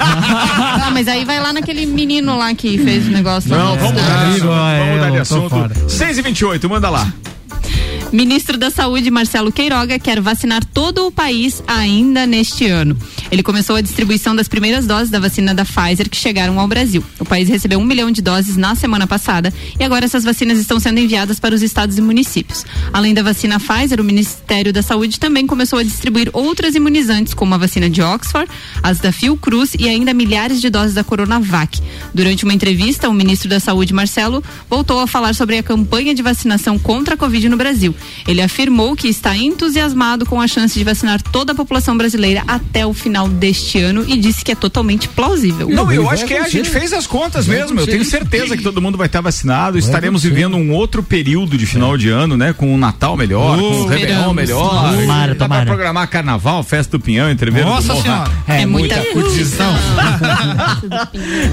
Ah, mas aí vai lá naquele menino lá que fez o negócio. Não, na vamos mudar, de assunto, Ah, vamos é, mudar de eu tô assunto. fora. 6 e 28 manda lá. Ministro da Saúde, Marcelo Queiroga, quer vacinar todo o país ainda neste ano. Ele começou a distribuição das primeiras doses da vacina da Pfizer que chegaram ao Brasil. O país recebeu um milhão de doses na semana passada e agora essas vacinas estão sendo enviadas para os estados e municípios. Além da vacina Pfizer, o Ministério da Saúde também começou a distribuir outras imunizantes, como a vacina de Oxford, as da Fiocruz e ainda milhares de doses da Coronavac. Durante uma entrevista, o ministro da Saúde, Marcelo, voltou a falar sobre a campanha de vacinação contra a Covid no Brasil. Ele afirmou que está entusiasmado com a chance de vacinar toda a população brasileira até o final deste ano e disse que é totalmente plausível. Não, eu acho que é, a gente fez as contas mesmo. Eu tenho certeza que todo mundo vai estar vacinado. Estaremos vivendo um outro período de final de ano, né? Com o Natal melhor, com o Réveillon Esperamos. melhor. Tomara, Dá pra tomara. programar carnaval, festa do Pinhão, entrevista do Nossa Morra. Senhora. É muita curtição.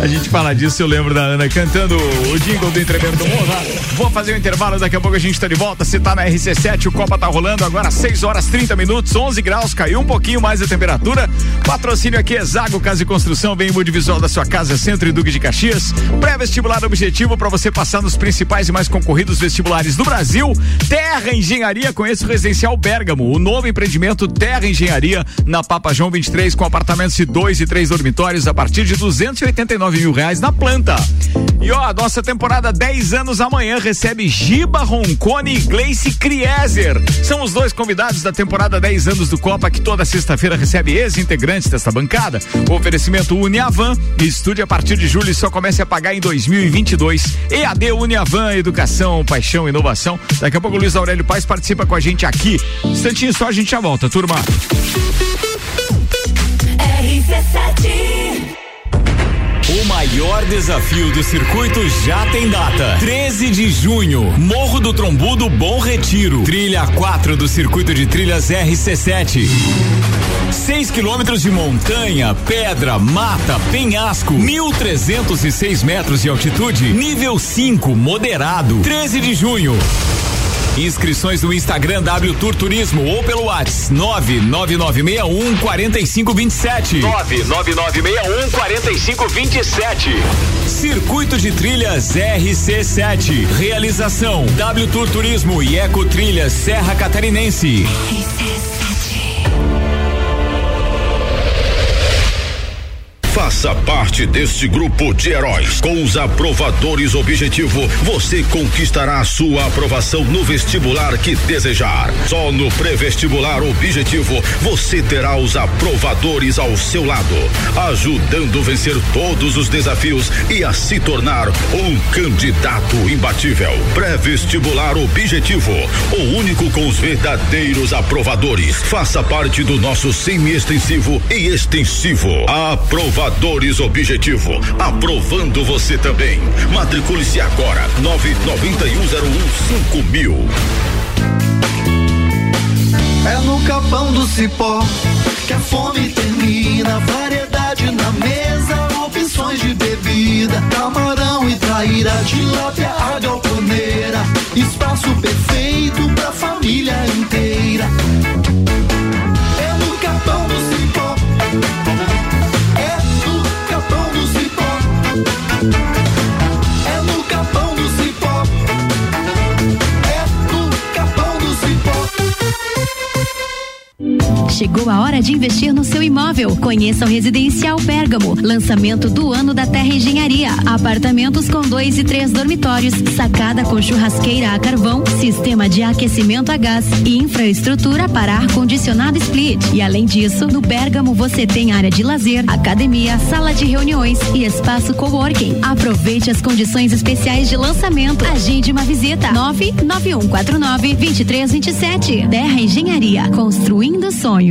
a gente fala disso, eu lembro da Ana cantando o jingle do entrevento do Morra. Vou fazer o intervalo, daqui a pouco a gente tá de volta. Você tá na RC7, o Copa tá rolando agora 6 horas 30 minutos, 11 graus, caiu um pouquinho mais a temperatura. Patrocínio aqui é Zago Casa e Construção, vem o visual da sua casa, Centro e Duque de Caxias. Pré-vestibular objetivo para você passar nos principais e mais concorridos vestibulares do Brasil. Terra Engenharia, conheça o Residencial Bergamo, o novo empreendimento Terra Engenharia na Papa João 23 com apartamentos de dois e três dormitórios a partir de 289 mil reais na planta. E ó, a nossa temporada 10 anos amanhã recebe Giba Roncone e Gleice Criezer. São os dois convidados da temporada 10 anos do Copa que toda sexta-feira recebe ex-integrantes desta bancada. O oferecimento Uniavan, estúdio a partir de julho e só comece a pagar em 2022. EAD Uniavan, educação, paixão, inovação. Daqui a pouco o Luiz Aurélio Paz participa com a gente aqui. Instantinho só a gente já volta, turma. O maior desafio do circuito já tem data. 13 de junho, Morro do Trombudo Bom Retiro. Trilha 4 do circuito de trilhas RC7. 6 quilômetros de montanha, pedra, mata, penhasco, 1.306 metros de altitude, nível 5, moderado. 13 de junho. Inscrições no Instagram W Tour Turismo ou pelo WhatsApp 99961 4527. 99961 4527. Circuito de Trilhas RC7. Realização W Tour Turismo e Eco Trilhas Serra Catarinense. Faça parte deste grupo de heróis. Com os aprovadores Objetivo, você conquistará sua aprovação no vestibular que desejar. Só no pré-vestibular Objetivo, você terá os aprovadores ao seu lado, ajudando a vencer todos os desafios e a se tornar um candidato imbatível. Pré-vestibular Objetivo, o único com os verdadeiros aprovadores. Faça parte do nosso semi-extensivo e extensivo. Aprovadores Objetivo, aprovando você também. Matricule-se agora, nove noventa e um zero um cinco mil. É no capão do cipó que a fome termina. Variedade na mesa, opções de bebida. Calma traíra, tilápia, a galponeira. Espaço perfeito pra família inteira. Chegou a hora de investir no seu imóvel. Conheça o Residencial Pérgamo, lançamento do ano da Terra Engenharia. Apartamentos com dois e três dormitórios, sacada com churrasqueira a carvão, sistema de aquecimento a gás e infraestrutura para ar-condicionado split. E além disso, no Pérgamo você tem área de lazer, academia, sala de reuniões e espaço coworking. Aproveite as condições especiais de lançamento. Agende uma visita. 99149 2327. Terra Engenharia, construindo sonhos.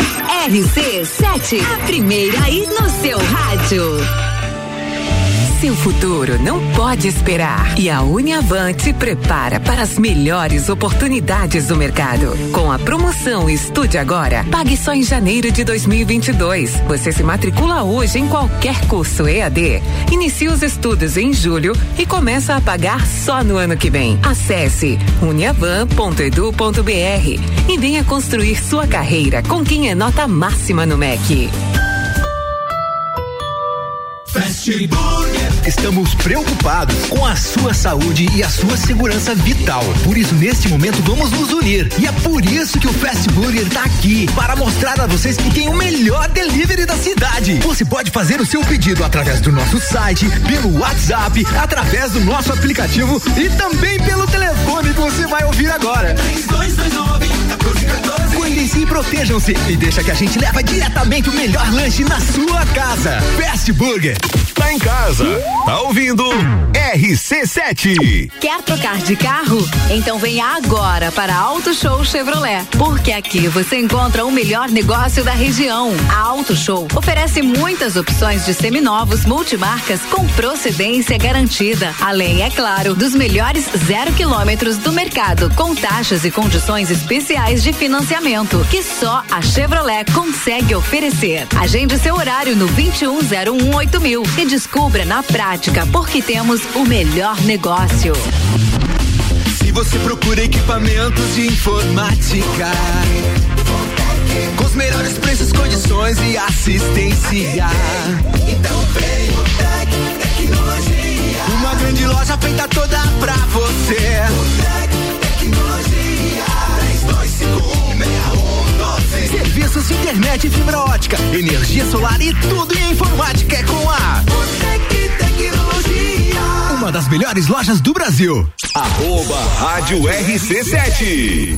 RC7, a primeira aí no seu rádio. Seu futuro não pode esperar e a Uniavan te prepara para as melhores oportunidades do mercado. Com a promoção Estude Agora, pague só em janeiro de 2022. Você se matricula hoje em qualquer curso EAD, inicia os estudos em julho e começa a pagar só no ano que vem. Acesse uniavan.edu.br e venha construir sua carreira com quem é nota máxima no MEC. Fast Burger. Estamos preocupados com a sua saúde e a sua segurança vital. Por isso, neste momento, vamos nos unir. E é por isso que o Fast Burger está aqui para mostrar a vocês que tem o melhor delivery da cidade. Você pode fazer o seu pedido através do nosso site, pelo WhatsApp, através do nosso aplicativo e também pelo telefone que você vai ouvir agora. 3229 1414. Cuidem-se e protejam-se e deixa que a gente leva diretamente o melhor lanche na sua casa. Fast Burger. Tá em casa, tá ouvindo RC7. Quer trocar de carro? Então venha agora para Auto Show Chevrolet, porque aqui você encontra o melhor negócio da região. A Auto Show oferece muitas opções de seminovos multimarcas com procedência garantida, além, é claro, dos melhores zero quilômetros do mercado, com taxas e condições especiais de financiamento que só a Chevrolet consegue oferecer. Agende seu horário no 21018000 e descubra na prática porque temos o melhor negócio. Se você procura equipamentos de informática, com os melhores preços, condições e assistência. Então vem o Tec Tecnologia. Uma grande loja feita toda pra você. Serviços de internet e fibra ótica, energia solar e tudo em informática é com a Tecnologia. uma das melhores lojas do Brasil. Arroba Rádio RC7.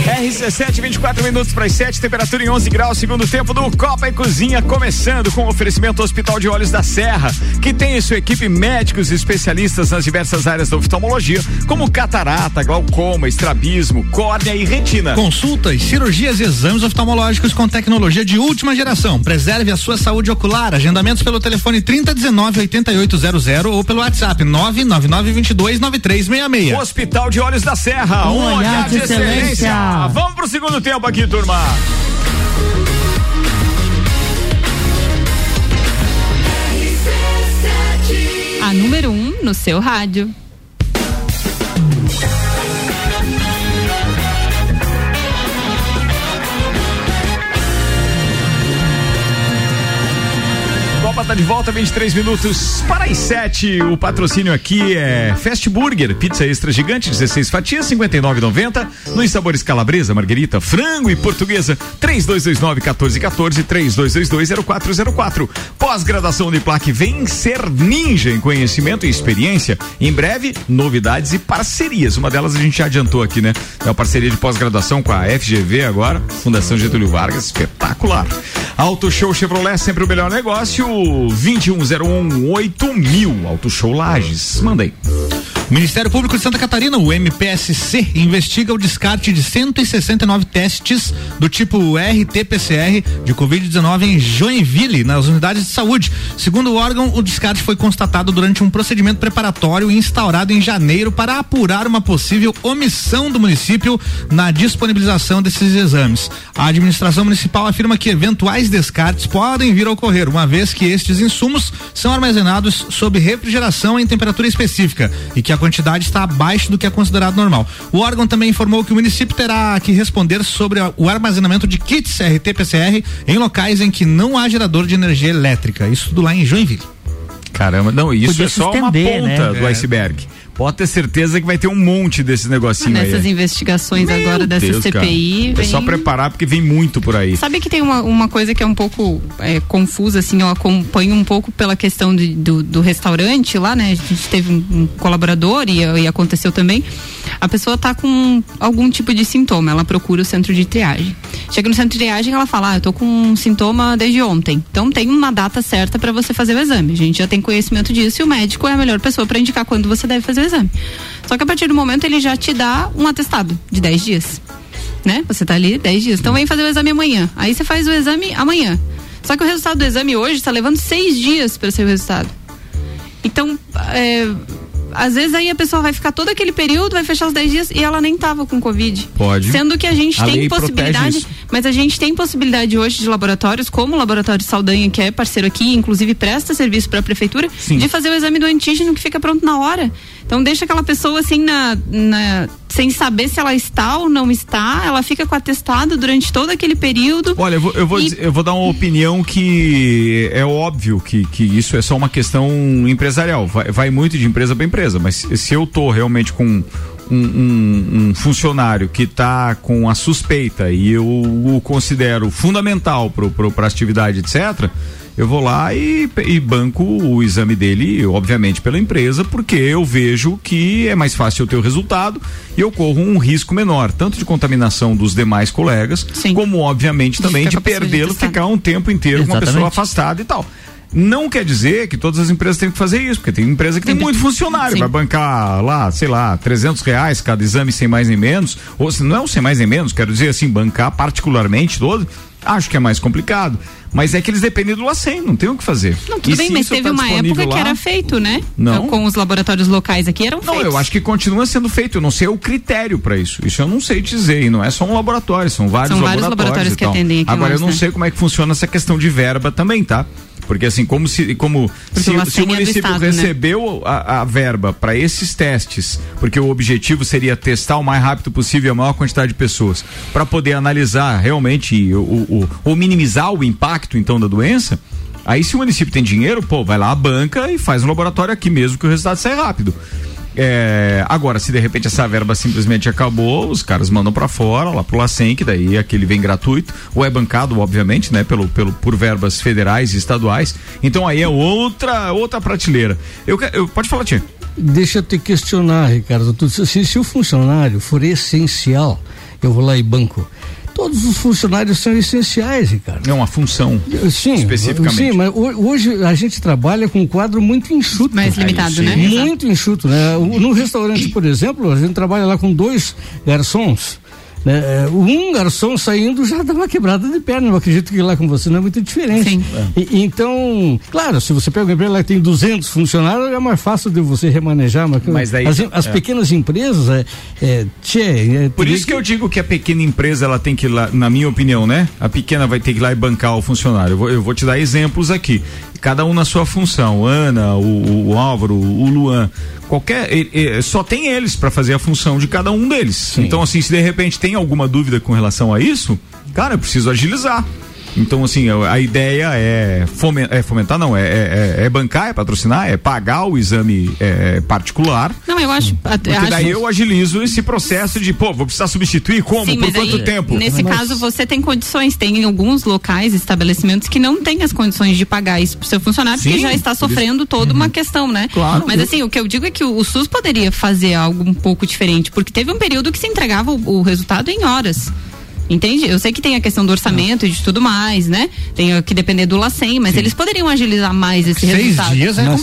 RC7, 24 minutos para as 7, temperatura em 11 graus, segundo tempo do Copa e Cozinha, começando com oferecimento Hospital de Olhos da Serra, que tem em sua equipe médicos e especialistas nas diversas áreas da oftalmologia, como catarata, glaucoma, estrabismo, córnea e retina. Consultas, cirurgias e exames oftalmológicos com tecnologia de última geração. Preserve a sua saúde ocular. Agendamentos pelo telefone 3019 8800 ou pelo WhatsApp 999 22 9366. Hospital de Olhos da Serra, um, olhar, de excelência. Vamos pro segundo tempo aqui, turma. A número 1 um no seu rádio. Samba tá de volta, 23 minutos para as 7. O patrocínio aqui é Fast Burger, pizza extra gigante, 16 fatias, 59,90. Nos sabores calabresa, marguerita, frango e portuguesa, 3229 1414 3222 0404. Pós-graduação Uniplac vem ser ninja em conhecimento e experiência. Em breve, novidades e parcerias. Uma delas a gente já adiantou aqui, né? É uma parceria de pós-graduação com a FGV agora, Fundação Getúlio Vargas, espetacular. Auto Show Chevrolet, sempre o melhor negócio, 2101 8000. Auto Show Lages. Manda aí. Ministério Público de Santa Catarina, o MPSC, investiga o descarte de 169 testes do tipo RT-PCR de Covid-19 em Joinville, nas unidades de saúde. Segundo o órgão, o descarte foi constatado durante um procedimento preparatório instaurado em janeiro para apurar uma possível omissão do município na disponibilização desses exames. A administração municipal afirma que eventuais descartes podem vir a ocorrer, uma vez que estes insumos são armazenados sob refrigeração em temperatura específica e que a quantidade está abaixo do que é considerado normal. O órgão também informou que o município terá que responder sobre o armazenamento de kits RT-PCR em locais em que não há gerador de energia elétrica. Isso tudo lá em Joinville. Caramba, não, isso Podia é só uma ponta né? do É. Pode ter certeza que vai ter um monte desses negocinhos aí. Nessas investigações agora dessa Deus. CPI. É só vem- preparar porque vem muito por aí. Sabe que tem uma, uma coisa que é um pouco é, confusa, assim, eu acompanho um pouco pela questão de- do, do restaurante lá, né? A gente teve um, um colaborador e, e aconteceu também. A pessoa tá com algum tipo de sintoma, ela procura o centro de triagem. Chega no centro de triagem, ela fala: Ah, eu tô com um sintoma desde ontem. Então tem uma data certa para você fazer o exame. A gente já tem conhecimento disso e o médico é a melhor pessoa para indicar quando você deve fazer o exame. Só que a partir do momento ele já te dá um atestado de 10 dias né? Você tá ali 10 dias. Então vem fazer o exame amanhã. Aí você faz o exame amanhã. Só que o resultado do exame hoje está levando seis dias para ser o resultado. Então, é, às vezes aí a pessoa vai ficar todo aquele período, vai fechar os 10 dias e ela nem tava com Covid. Pode. Sendo que a gente A tem possibilidade, mas a gente tem possibilidade hoje de laboratórios, como o Laboratório Saldanha, que é parceiro aqui, inclusive presta serviço para a prefeitura, Sim. de fazer o exame do antígeno que fica pronto na hora. Então deixa aquela pessoa assim na, na- sem saber se ela está ou não está, ela fica com atestado durante todo aquele período. Olha, eu vou, eu vou, E- dizer- eu vou dar uma opinião que é óbvio que, que isso é só uma questão empresarial. Vai, vai muito de empresa para empresa, mas se- eu tô realmente com um, um- um funcionário que está com a suspeita e eu o considero fundamental para a atividade, etc., eu vou lá e, e banco o exame dele, obviamente, pela empresa, porque eu vejo que é mais fácil eu ter o resultado e eu corro um risco menor, tanto de contaminação dos demais colegas, como, obviamente, também de perdê-lo, ficar um tempo inteiro com uma Exatamente. pessoa afastada e tal. Não quer dizer que todas as empresas têm que fazer isso, porque tem empresa que tem muito funcionário, Sim. vai bancar lá, sei lá, 300 reais cada exame sem mais nem menos, ou se não é o sem mais nem menos, quero dizer assim, bancar particularmente todo, acho que é mais complicado. Mas é que eles dependem do LACEN, não tem o que fazer. Não, tudo E bem, mas teve tá uma época disponível que lá- era feito, né? Não. Com os laboratórios locais aqui eram Não, feitos. eu acho que continua sendo feito. Eu não sei o critério para isso. Isso eu não sei dizer. E não é só um laboratório, são vários São vários laboratórios. laboratórios que atendem aqui Agora mais, eu não né? sei como é que funciona essa questão de verba também, tá? Porque assim, como se, como se, o se o município estado, né? recebeu a, a verba para esses testes, porque o objetivo seria testar o mais rápido possível a maior quantidade de pessoas, para poder analisar realmente o, o- o- ou minimizar o impacto então da doença. Aí se o município tem dinheiro, pô, vai lá à banca e faz um laboratório aqui mesmo que o resultado sai rápido. É, agora, se de repente essa verba simplesmente acabou, os caras mandam pra fora, lá pro LACEN, que daí aquele vem gratuito, ou é bancado, obviamente, né, pelo, pelo, por verbas federais e estaduais. Então aí é outra outra prateleira. Eu, eu pode falar, Tia. Deixa eu te questionar, Ricardo. Se, se o funcionário for essencial, eu vou lá e banco. Todos os funcionários são essenciais, Ricardo. É uma função. Sim, especificamente. Sim, mas ho- hoje a gente trabalha com um quadro muito enxuto. Mais limitado, né? Muito enxuto, né? No restaurante, por exemplo, a gente trabalha lá com dois garçons. Né? É, Um garçom saindo já dá uma quebrada de perna. Eu acredito que lá com você não é muito diferente. Sim. E- e então, claro, se você pega uma empresa lá que tem 200 funcionários, é mais fácil de você remanejar. Mas, Mas daí- as, as é. pequenas empresas, é, é, tchê, é, Por isso que eu digo que a pequena empresa ela tem que ir lá, na minha opinião, né? A pequena vai ter que ir lá e bancar o funcionário. Eu vou, eu vou te dar exemplos aqui. Cada um na sua função. Ana, o, o Álvaro, o Luan. Qualquer. só tem eles para fazer a função de cada um deles. Então, assim, se de repente tem alguma dúvida com relação a isso, cara, eu preciso agilizar. Então, assim, a, ideia é, fomen- é fomentar, não, é, é- é bancar, é patrocinar, é pagar o exame é, particular. Não, eu acho. Porque daí eu agilizo esse processo de, pô, vou precisar substituir como? Sim, Por mas quanto aí, tempo? Nesse caso, você tem condições. Tem alguns locais, estabelecimentos que não têm as condições de pagar isso pro seu funcionário, Sim, porque já está Uhum. sofrendo toda uma questão, né? Claro. Mas assim, o que eu digo é que o, o SUS poderia fazer algo um pouco diferente, porque teve um período que se entregava o, o resultado em horas. Entende? Eu sei que tem a questão do orçamento e de tudo mais, né? Tem que depender do LACEN, mas eles poderiam agilizar mais esse resultado. Mas-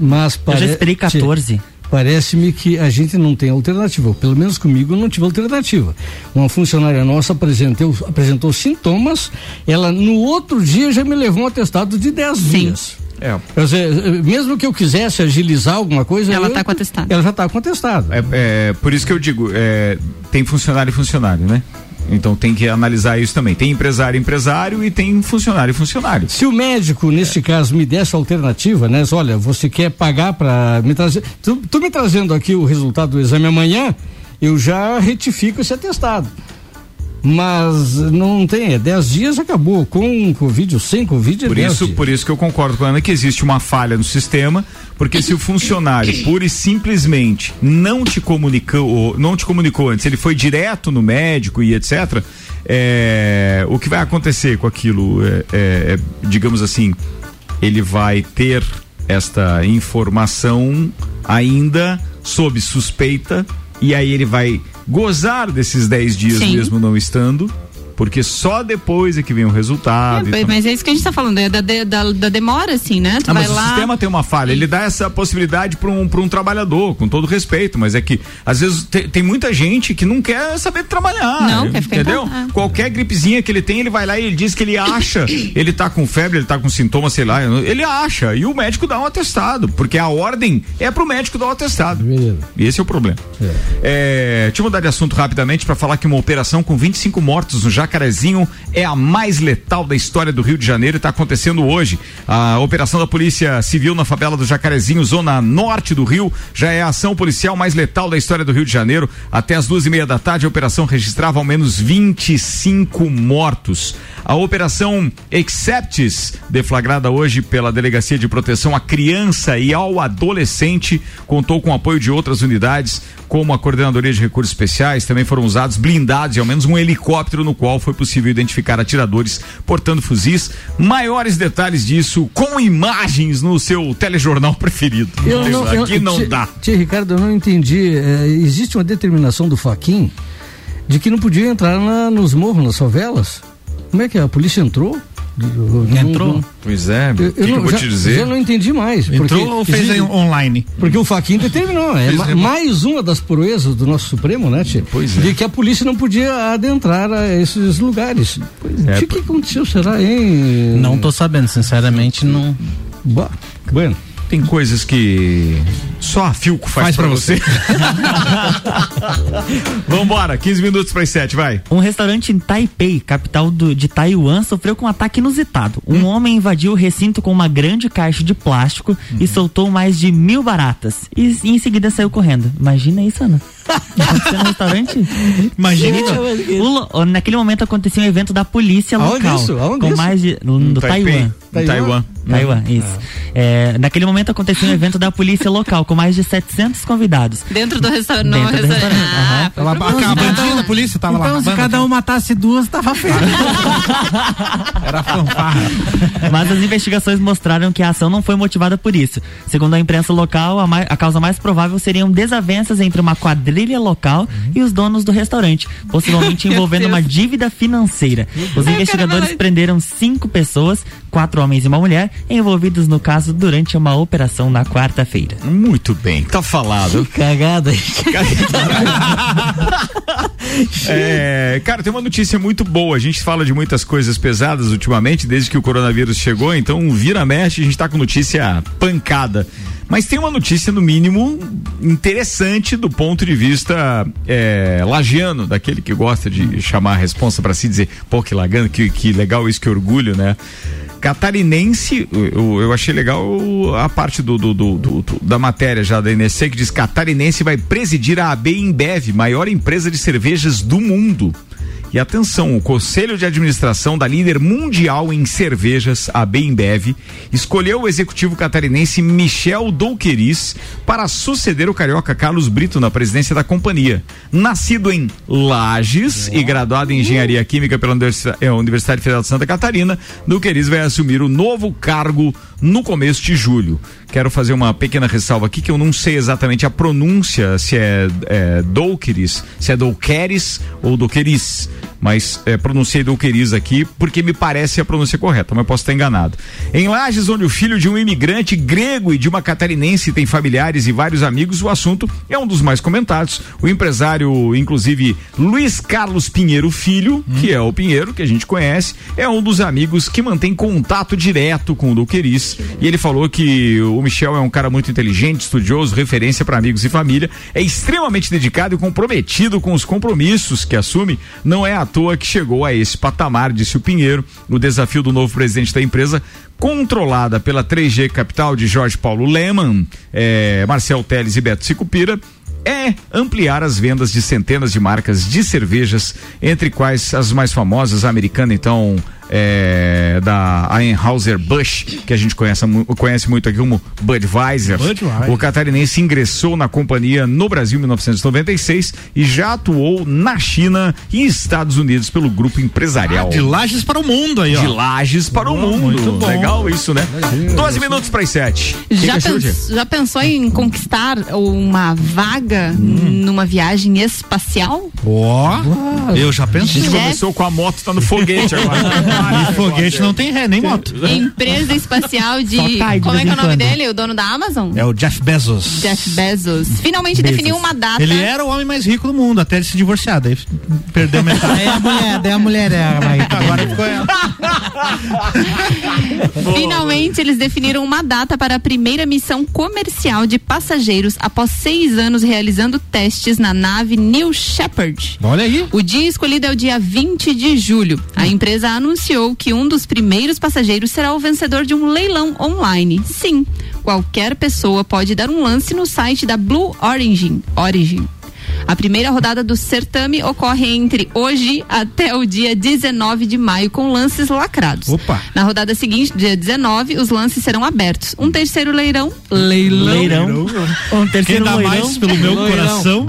Mas Eu já esperei 14. Parece-me que a gente não tem alternativa. Pelo menos comigo eu não tive alternativa. Uma funcionária nossa apresentou, apresentou sintomas, ela no outro dia já me levou um atestado de 10 dias. É. Quer dizer, mesmo que eu quisesse agilizar alguma coisa. Ela eu- tá com atestado. Ela já está com atestado. É, é, por isso que eu digo, é, tem funcionário e funcionário, né? Então tem que analisar isso também. Tem empresário empresário e tem funcionário funcionário. Se o médico, nesse caso, me desse a alternativa, né? Olha, você quer pagar para me trazer. Tu, tu me trazendo aqui o resultado do exame amanhã, eu já retifico esse atestado. Mas não tem, é 10 dias acabou. Com Covid sem Covid é Por 10 isso, dias. por isso que eu concordo com a Ana que existe uma falha no sistema, porque se o funcionário pura e simplesmente não te comunicou, não te comunicou antes, ele foi direto no médico e etc. é, o que vai acontecer com aquilo, é, é, é, digamos assim, ele vai ter esta informação ainda sob suspeita e aí ele vai gozar desses 10 dias Sim. mesmo não estando. Porque só depois é que vem o resultado. É, e tal. mas é isso que a gente tá falando, é da, de- da, da demora, assim, né? Tu Ah, vai mas o lá. sistema tem uma falha, ele dá essa possibilidade para um, pra um trabalhador, com todo respeito, mas é que às vezes te- tem muita gente que não quer saber trabalhar. Não, quer ficar em Entendeu? casa. Qualquer gripezinha que ele tem, ele vai lá e ele diz que ele acha, ele tá com febre, ele tá com sintomas, sei lá, ele acha, e o médico dá um atestado, porque a ordem é pro médico dar o atestado. E esse é o problema. É, deixa eu mudar de assunto rapidamente para falar que uma operação com 25 mortos no Jacarezinho é a mais letal da história do Rio de Janeiro e está acontecendo hoje. A operação da Polícia Civil na favela do Jacarezinho, zona norte do Rio, já é a ação policial mais letal da história do Rio de Janeiro. Até as duas e meia da tarde, a operação registrava ao menos 25 mortos. A operação Acceptes, deflagrada hoje pela Delegacia de Proteção à Criança e ao Adolescente, contou com o apoio de outras unidades, como a Coordenadoria de Recursos Especiais. Também foram usados blindados e ao menos um helicóptero no qual foi possível identificar atiradores portando fuzis. Maiores detalhes disso com imagens no seu telejornal preferido. Aqui não tia, dá. Tia Ricardo, eu não entendi. é, existe uma determinação do Faquin de que não podia entrar na- nos morros, nas favelas? Como é que é? a polícia entrou? Entrou? Pois é, o que, que eu não- vou já, te dizer? Já não entendi mais. Entrou porque ou fez online? Porque o Faquin determinou. É ma- mais uma das proezas do nosso Supremo, né, tia? Pois é. De que a polícia não podia adentrar a esses lugares. é, Tia, O que aconteceu, será, hein? Não tô sabendo, sinceramente, não. Bah, bueno. Tem coisas que só a Filco faz, Faz pra pra você. Vambora, 15 minutos para as 7, vai. Um restaurante em Taipei, capital do- de Taiwan, sofreu com um ataque inusitado. Um homem invadiu o recinto com uma grande caixa de plástico e soltou mais de mil baratas. E, e em seguida saiu correndo. Imagina isso, Ana. Aconteceu no restaurante? Imagina. O naquele momento acontecia um evento da polícia Aonde local. isso? Aonde com isso? mais de. No Taipei. Taiwan. Taiwan. Taiwan, isso. É, naquele momento acontecia um evento da polícia local com mais de 700 convidados. Dentro do restaurante. Dentro do restaurante. Ah, foi Tava a bandinha da polícia tava lá. Então, se acabando. cada um matasse duas, tava feio. Era fanfarra. Mas as investigações mostraram que a ação não foi motivada por isso. Segundo a imprensa local, a, mai- a causa mais provável seriam desavenças entre uma quadrilha local e os donos do restaurante, possivelmente envolvendo uma dívida financeira. Os Ai, investigadores prenderam cinco pessoas, quatro homens e uma mulher, envolvidos no caso durante uma operação na quarta-feira. Muito bem, tá falado. Cagada. É, cara, tem uma notícia muito boa. A gente fala de muitas coisas pesadas ultimamente, desde que o coronavírus chegou, então vira mexe, a gente tá com notícia pancada. Mas tem uma notícia, no mínimo, interessante do ponto de vista é, lagiano, daquele que gosta de chamar a responsa para si dizer, pô, que lagando, que, que legal isso, que orgulho, né? Catarinense, eu, eu achei legal a parte do, do- do- do- da matéria já da NSC que diz Catarinense vai presidir a AB Embev, maior empresa de cervejas do mundo. E atenção, o Conselho de Administração da líder mundial em cervejas, a Bembev, escolheu o executivo catarinense Michel Douqueris para suceder o carioca Carlos Brito na presidência da companhia. Nascido em Lages e graduado em Engenharia Química pela eh, Universidade Federal de Santa Catarina, Douqueris vai assumir o novo cargo no começo de julho. Quero fazer uma pequena ressalva aqui que eu não sei exatamente a pronúncia, se é, é se é Douqueris ou Douqueris, mas é, pronunciei Douqueris aqui porque me parece a pronúncia correta, mas posso estar enganado. Em Lages, onde o filho de um imigrante grego e de uma catarinense tem familiares e vários amigos, o assunto é um dos mais comentados. O empresário, inclusive, Luiz Carlos Pinheiro Filho, que é o Pinheiro, que a gente conhece, é um dos amigos que mantém contato direto com o Douqueris. E ele falou que o Michel é um cara muito inteligente, estudioso, referência para amigos e família, é extremamente dedicado e comprometido com os compromissos que assume. Não é à toa que chegou a esse patamar, disse o Pinheiro. O desafio do novo presidente da empresa controlada pela 3G Capital de Jorge Paulo Leman, eh, Marcel Teles e Beto Sicupira, é ampliar as vendas de centenas de marcas de cervejas, entre quais as mais famosas, a americana, então, é, da Anheuser-Busch, que a gente conhece, conhece muito aqui como Budweiser. Budweiser. O catarinense ingressou na companhia no Brasil em 1996 e já atuou na China e Estados Unidos pelo grupo empresarial. De Lages para o mundo aí, ó. De Lages para o mundo. muito bom. Legal isso, né? 12 minutos para as 7. Já, pens- já pensou em conquistar uma vaga Hum. numa viagem espacial? Ó, eu já A pensei. gente começou com a moto, tá no foguete agora. E foguete não tem ré, nem moto. Empresa espacial de. Cai de como é que é o nome dele? O dono da Amazon? É o Jeff Bezos. Jeff Bezos. Finalmente definiu uma data. Ele era o homem mais rico do mundo, até ele se divorciar, daí perdeu metade. Daí a mulher, daí a mulher é a mais. Agora ficou ela. Finalmente, eles definiram uma data para a primeira missão comercial de passageiros após seis anos realizando testes na nave New Shepard. Olha aí. O dia escolhido é o dia 20 de julho. A empresa anunciou que um dos primeiros passageiros será o vencedor de um leilão online. Sim, qualquer pessoa pode dar um lance no site da Blue Origin. Origin. A primeira rodada do certame ocorre entre hoje até o dia 19 de maio com lances lacrados. Opa. Na rodada seguinte, dia 19, os lances serão abertos. Um terceiro leirão, leilão, Leirão. Um Quem terceiro dá leirão. mais pelo meu coração,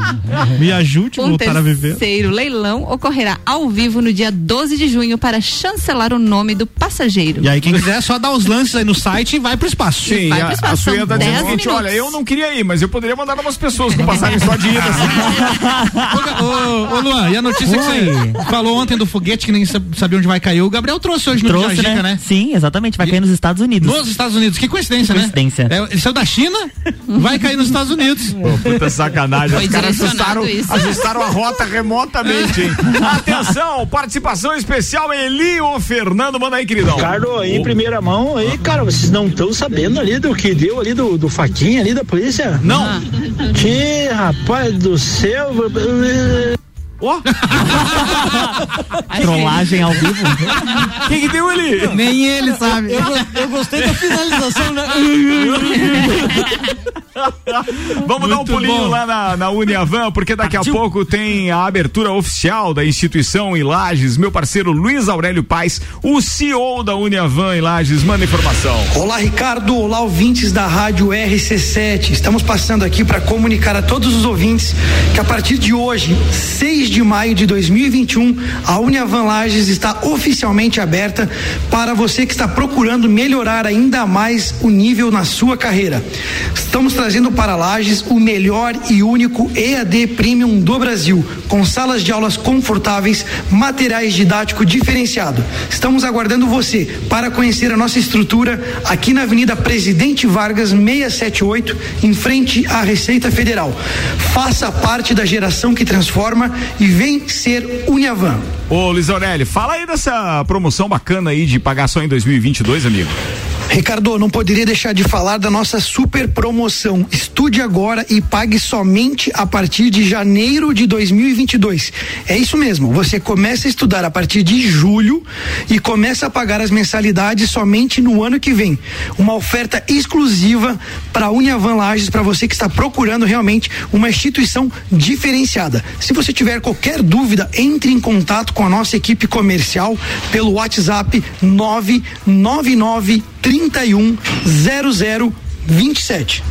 me ajude a Um voltar a viver. terceiro leilão ocorrerá ao vivo no dia 12 de junho para chancelar o nome do passageiro. E aí, quem quiser, é só dar os lances aí no site e vai pro espaço. Sim, Vai a, pro espaço, a Suia são tá dizendo o 10 seguinte: olha, eu não queria ir, mas eu poderia mandar umas pessoas com passagem só de ida. Ô, ô, ô, Luan, e a notícia que você falou ontem do foguete que nem sa- sabia onde vai cair, o Gabriel trouxe hoje no Trouxe, Dica, né? né? Sim, exatamente. Vai cair nos Estados Unidos. Nos Estados Unidos. Que coincidência, Coincidência. né? É, ele saiu da China, vai cair nos Estados Unidos. Pô, puta sacanagem. Foi Os caras ajustaram, isso. ajustaram a rota remotamente, hein? Atenção, participação especial Elio Fernando. Manda aí, queridão. Ricardo, em primeira mão aí, cara, vocês não estão sabendo ali do que deu ali do, do faquinha ali da polícia? Não. Que rapaz do céu. Silva. Ó, Trollagem ao vivo. quem que deu ali? Nem ele sabe. Eu gostei da finalização, né? Vamos dar um Muito pulinho bom. lá na, na Uniavan, porque daqui a pouco tem a abertura oficial da instituição em Lages. Meu parceiro Luiz Aurélio Paz, o CEO da Uniavan em Lages, manda informação. Olá, Ricardo. Olá, ouvintes da Rádio RC7. Estamos passando aqui para comunicar a todos os ouvintes que a partir de hoje, 6 de maio de 2021, a Uniavan Lages está oficialmente aberta para você que está procurando melhorar ainda mais o nível na sua carreira. Estamos trazendo para Lages o melhor e único EAD Premium do Brasil, com salas de aulas confortáveis, materiais didático diferenciado. Estamos aguardando você para conhecer a nossa estrutura aqui na Avenida Presidente Vargas 678, em frente à Receita Federal. Faça parte da geração que transforma e vem ser Uniavan. Ô, Aurélio, fala aí dessa promoção bacana aí de pagar só em 2022, amigo. Ricardo, não poderia deixar de falar da nossa super promoção. Estude agora e pague somente a partir de janeiro de 2022. É isso mesmo. Você começa a estudar a partir de julho e começa a pagar as mensalidades somente no ano que vem. Uma oferta exclusiva para a Uniavan Lages para você que está procurando realmente uma instituição diferenciada. Se você tiver qualquer dúvida, entre em contato com a nossa equipe comercial pelo WhatsApp 999 31 0027.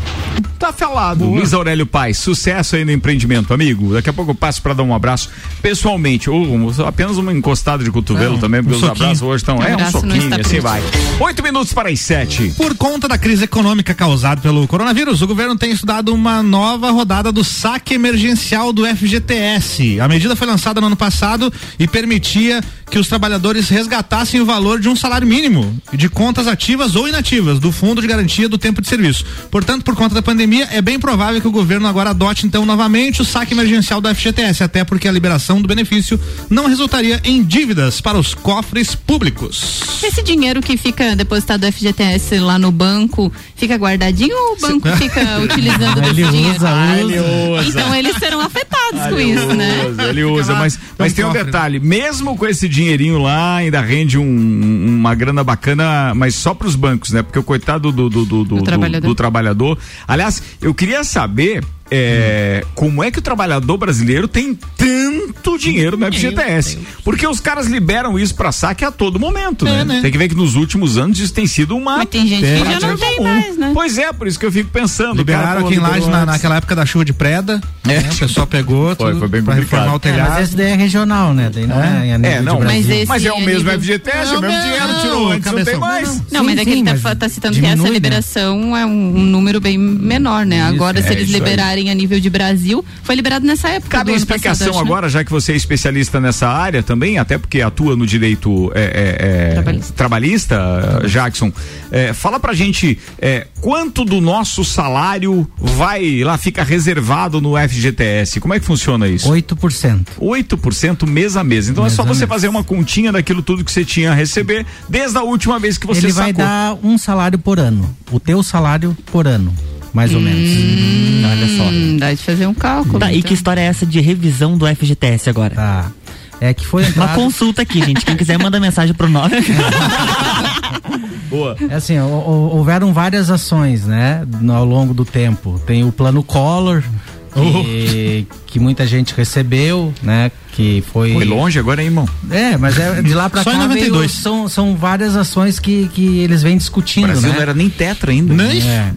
Tá falado. Luiz Aurélio Paz, sucesso aí no empreendimento, amigo. Daqui a pouco eu passo para dar um abraço pessoalmente, ou um- apenas uma encostada de cotovelo É, também, um porque os soquinho. abraços hoje estão. É um soquinho, assim vai. Oito minutos para as sete. Por conta da crise econômica causada pelo coronavírus, o governo tem estudado uma nova rodada do saque emergencial do FGTS. A medida foi lançada no ano passado e permitia que os trabalhadores resgatassem o valor de um salário mínimo de contas ativas ou inativas do Fundo de Garantia do Tempo de Serviço. Portanto, por conta da pandemia, é bem provável que o governo agora adote então novamente o saque emergencial do FGTS, até porque a liberação do benefício não resultaria em dívidas para os cofres públicos. Esse dinheiro que fica depositado do FGTS lá no banco, fica guardadinho ou o banco fica utilizando desse Ele dinheiro? usa, Ah, ele usa. Então eles serão afetados com Ele isso, né? usa, Ele usa, mas, mas tem um cofre. detalhe, mesmo com esse dinheirinho lá, ainda rende um- uma grana bacana, mas só para os bancos, né? Porque o coitado do, do, do, do- do- trabalhador. do trabalhador. Aliás, eu queria saber é, como é que o trabalhador brasileiro tem tanto dinheiro no FGTS? Porque os caras liberam isso para saque a todo momento, É, né? né? Tem que ver que nos últimos anos isso tem sido uma. Mas tem gente que já não tem comum. mais, né? Pois é, por isso que eu fico pensando. Liberaram aqui em Lages liberou na, naquela época da chuva de preda. né? O pessoal pegou Foi, tudo foi bem pra complicado. reformar o É, telhado. mas esse daí é regional, né? Daí não é, a nível É, de não. Mas esse Mas é o mesmo nível- FGTS, é o mesmo dinheiro, tirou antes, não tem mais. Não, Sim, mas é que ele tá, tá citando que essa né? liberação é um, número bem menor, né? Agora, se é eles aí. Liberarem a nível de Brasil, foi liberado nessa época. Cabe explicação passado, né? agora, já que você é especialista nessa área também, até porque atua no direito é, é, é, Trabalhista. trabalhista, Jackson. É, fala pra gente é, quanto do nosso salário vai lá, fica reservado no FGTS. Como é que funciona isso? 8%. 8% mês a mês. Então é Mês só a você mês. fazer uma continha daquilo tudo que você tinha a receber desde a última vez que você Ele sacou. vai dar um salário por ano. O teu salário por ano, mais ou menos. Olha só. Hum, dá de fazer um cálculo. Tá, e então. que história é essa de revisão do FGTS agora? Tá. É que foi Uma entrado, consulta aqui, gente. Quem quiser manda mensagem pro 9. Boa. é assim, hou- hou- houveram várias ações, né, no- ao longo do tempo. Tem o plano Collor, que, que muita gente recebeu, né, que foi... Foi longe agora, hein, irmão? É, mas é de lá pra Só em cá 92. veio- são, são várias ações que, que eles vêm O discutindo, Brasil né? não era nem tetra ainda. Nem É.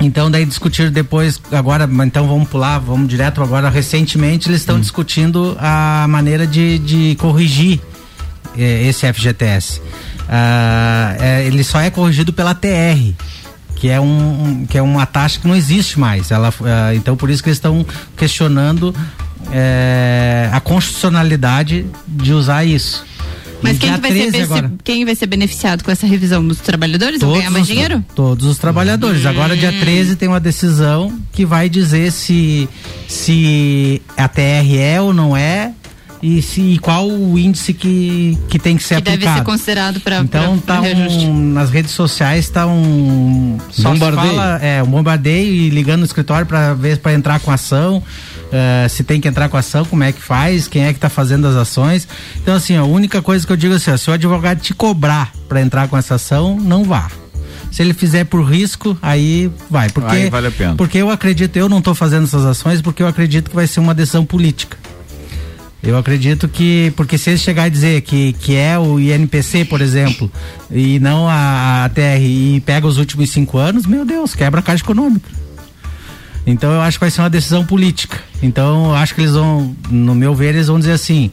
Então daí discutiram depois, agora, então vamos pular, vamos direto agora, recentemente eles estão discutindo a maneira de, de corrigir eh, esse FGTS. Ah, é, ele só é corrigido pela TR, que é, um, um- que é uma taxa que não existe mais. Ela, ah, então por isso que eles estão questionando eh, a constitucionalidade de usar isso. Mas quem, que vai ser, 13 be- agora. quem vai ser beneficiado com essa revisão? Os trabalhadores vão ganhar mais os, dinheiro? Todos os trabalhadores. Agora, dia 13, tem uma decisão que vai dizer se, se a TR é ou não é e, se, e qual o índice que, que tem que ser Que deve aplicado. ser considerado para Então tá um, nas redes sociais tá um só se Bombardeio. fala, é um bombardeio e ligando no escritório para ver para entrar com ação, eh, se tem que entrar com ação, como é que faz, quem é que tá fazendo as ações. Então assim, a única coisa que eu digo assim, ó, se o advogado te cobrar para entrar com essa ação, não vá. Se ele fizer por risco, aí vai, porque Aí vale a pena. porque eu acredito, eu não estou fazendo essas ações porque eu acredito que vai ser uma decisão política. Eu acredito que, porque se eles chegar e dizer que, que é o INPC, por exemplo, e não a, a TR, e pega os últimos cinco anos, meu Deus, quebra a caixa econômica. Então eu acho que vai ser uma decisão política. Então eu acho que eles vão, no meu ver, eles vão dizer assim: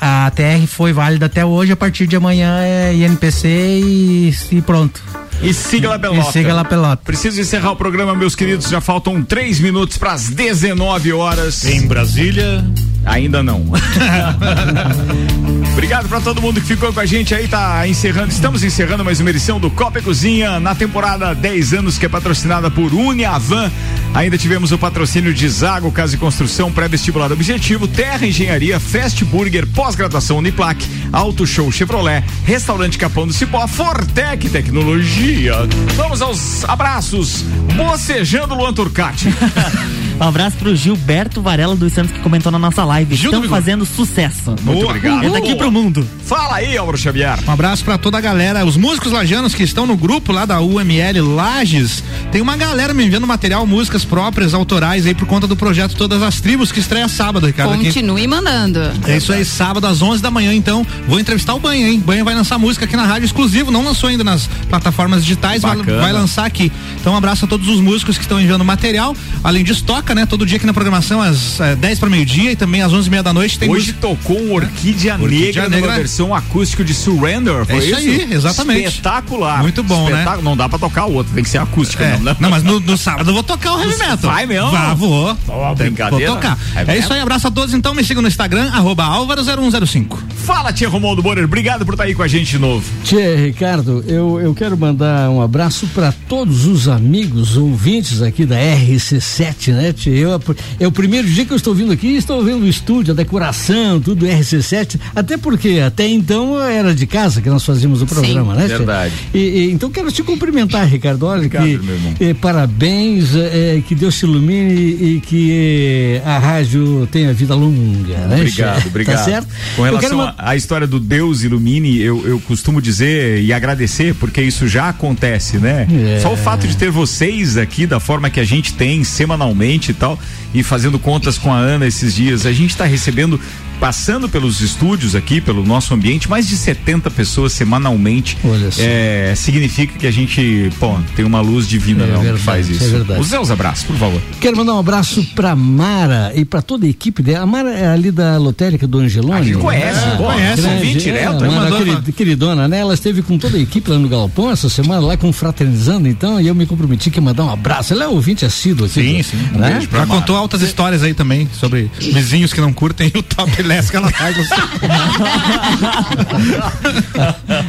a TR foi válida até hoje, a partir de amanhã é INPC e, e pronto. E siga lá pelota. E siga lá pelota. Preciso encerrar o programa, meus queridos. Já faltam três minutos para as 19 horas. Em Brasília. Ainda não. Obrigado pra todo mundo que ficou com a gente aí, tá encerrando, estamos encerrando mais uma edição do Copa e Cozinha na temporada 10 anos que é patrocinada por Uniavan. Ainda tivemos o patrocínio de Zago Casa e Construção, pré-vestibular objetivo, Terra Engenharia, Fast Burger, pós-graduação Uniplac, Auto Show Chevrolet, Restaurante Capão do Cipó, Fortec Tecnologia. Vamos aos abraços, bocejando Luan Turcati. Um abraço pro Gilberto Varela dos Santos que comentou na nossa live. Gil Estão do fazendo sucesso. Muito obrigado. É daqui pro mundo. Fala aí, Álvaro Xavier. Um abraço pra toda a galera, os músicos lajanos que estão no grupo lá da UML Lages. Tem uma galera me enviando material, músicas próprias, autorais aí por conta do projeto Todas as Tribos que estreia sábado, Ricardo. aqui. Continue mandando. É isso aí, sábado às 11 da manhã, então. Vou entrevistar o Banha, hein? Banha vai lançar música aqui na rádio exclusivo, não lançou ainda nas plataformas digitais, vai, vai lançar aqui. Então, um abraço a todos os músicos que estão enviando material. Além disso, toca, né? Todo dia aqui na programação, às eh, 10 para meio-dia e também às 11 e meia da noite. Tem Hoje música- tocou um Orquídea, Orquídea Negra numa Negra. versão acústico de Surrender, foi É isso aí, exatamente. Espetacular. Muito bom, né? Não dá pra tocar o outro, tem que ser acústica. É. Não, né? Não, mas no, no sábado eu vou tocar o heavy metal. Vai mesmo? Vá, vou. Ó, Tem- brincadeira. Vou tocar. É É, isso aí, abraço a todos. Então me sigam no Instagram, arroba Álvaro0105. Fala, tia Romualdo Borer, obrigado por estar aí com a gente de novo. Tchê, Ricardo, eu, eu quero mandar um abraço para todos os amigos ouvintes aqui da RC7, né, Tchê? Eu, é o primeiro dia que eu estou vindo aqui, estou vendo o estúdio, a decoração, tudo RC7, até porque até então era de casa que nós fazíamos o programa, né, Tchê? verdade. E, e, então quero te cumprimentar, Ricardo. Olha Obrigado, que meu irmão. eh, parabéns, eh, eh, que Deus te ilumine e que a rádio tenha vida longa, né? Obrigado, obrigado. Tá certo? Com relação à à história do Deus ilumine, eu, eu costumo dizer e agradecer, porque isso já acontece, né? É. Só o fato de ter vocês aqui da forma que a gente tem semanalmente e tal, e fazendo contas com a Ana esses dias, a gente está recebendo. Passando pelos estúdios aqui, pelo nosso ambiente, mais de 70 pessoas semanalmente. Olha só. É, significa que a gente, pô, tem uma luz divina, É não, verdade, que faz isso. é verdade. Os seus abraços, por favor. Quero mandar um abraço pra Mara e pra toda a equipe dela. A Mara é ali da lotérica do Angelone. A gente conhece, Ah, conhece, grande, ouvinte é, direto, a Mara, mandou- queri- queridona, né? Ela esteve com toda a equipe lá no Galpão essa semana, lá confraternizando, então, e eu me comprometi que ia mandar um abraço. Ela é ouvinte assíduo aqui. Sim, do- sim. Né? Já contou altas histórias aí também sobre vizinhos que não curtem o top less que ela faz.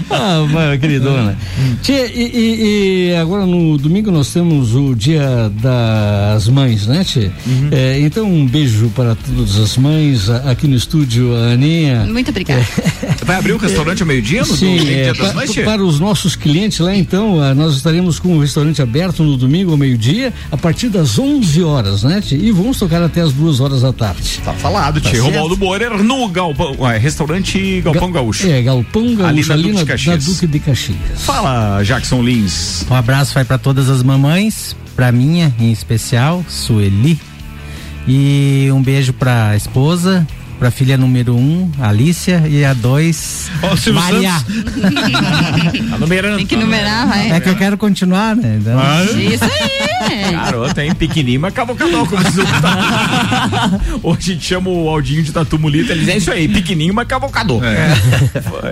ah, Mara, queridona. Tia, e, e- e agora no domingo nós temos o dia das mães, né, Tia? É, então um beijo para todas as mães, aqui no estúdio, a Aninha. Muito obrigada. Vai abrir o restaurante ao meio-dia no Sim, domingo, é, Dia das pa- Mães, tia? para os nossos clientes lá, então, ah, nós estaremos com o restaurante aberto no domingo ao meio-dia, a partir das 11 horas, né, tia? E vamos tocar até as duas horas da tarde. Tá falado, Tá tio. certo? Romualdo Borer no Galpão, ué, restaurante Galpão Gaúcho. É, Galpão Gaúcho, Ali na ali, Duque na, de Caxias. na Duque de Caxias. Fala, Jackson Lins. Um abraço vai para todas as mamães, pra minha em especial, Sueli. E um beijo pra esposa, pra filha número um, Alícia, e a dois, Ó, o Silvio Maria. Tá numerando. Tem que numerar, vai. É que eu quero continuar, né? Então, Isso aí. Garota, hein? Pequenininho, mas o Tatu. Hoje a gente chama o Aldinho de Tatu Mulita, ele diz, é isso aí, pequenininho, mas cabocador.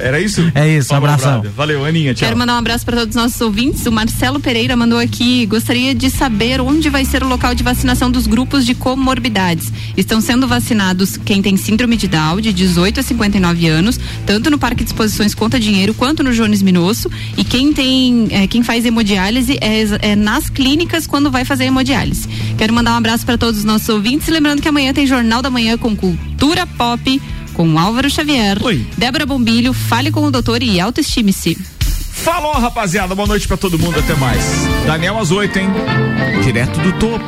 Era isso? É isso, Falou, abração. Valeu, Aninha, tchau. Quero mandar um abraço para todos os nossos ouvintes. O Marcelo Pereira mandou aqui. Gostaria de saber onde vai ser o local de vacinação dos grupos de comorbidades. Estão sendo vacinados quem tem síndrome de Down, de 18 a 59 anos, tanto no Parque de Exposições Conta Dinheiro quanto no Jones Minosso. E quem tem, eh, quem faz hemodiálise é, é nas clínicas quando vai fazer hemodiálise. Quero mandar um abraço para todos os nossos ouvintes. Lembrando que amanhã tem Jornal da Manhã com Cultura Pop. Com Álvaro Xavier, Débora Bombilho, Fale com o Doutor e Autoestime-se. Falou, rapaziada. Boa noite pra todo mundo. Até mais. Daniel às 8, hein? Direto do topo.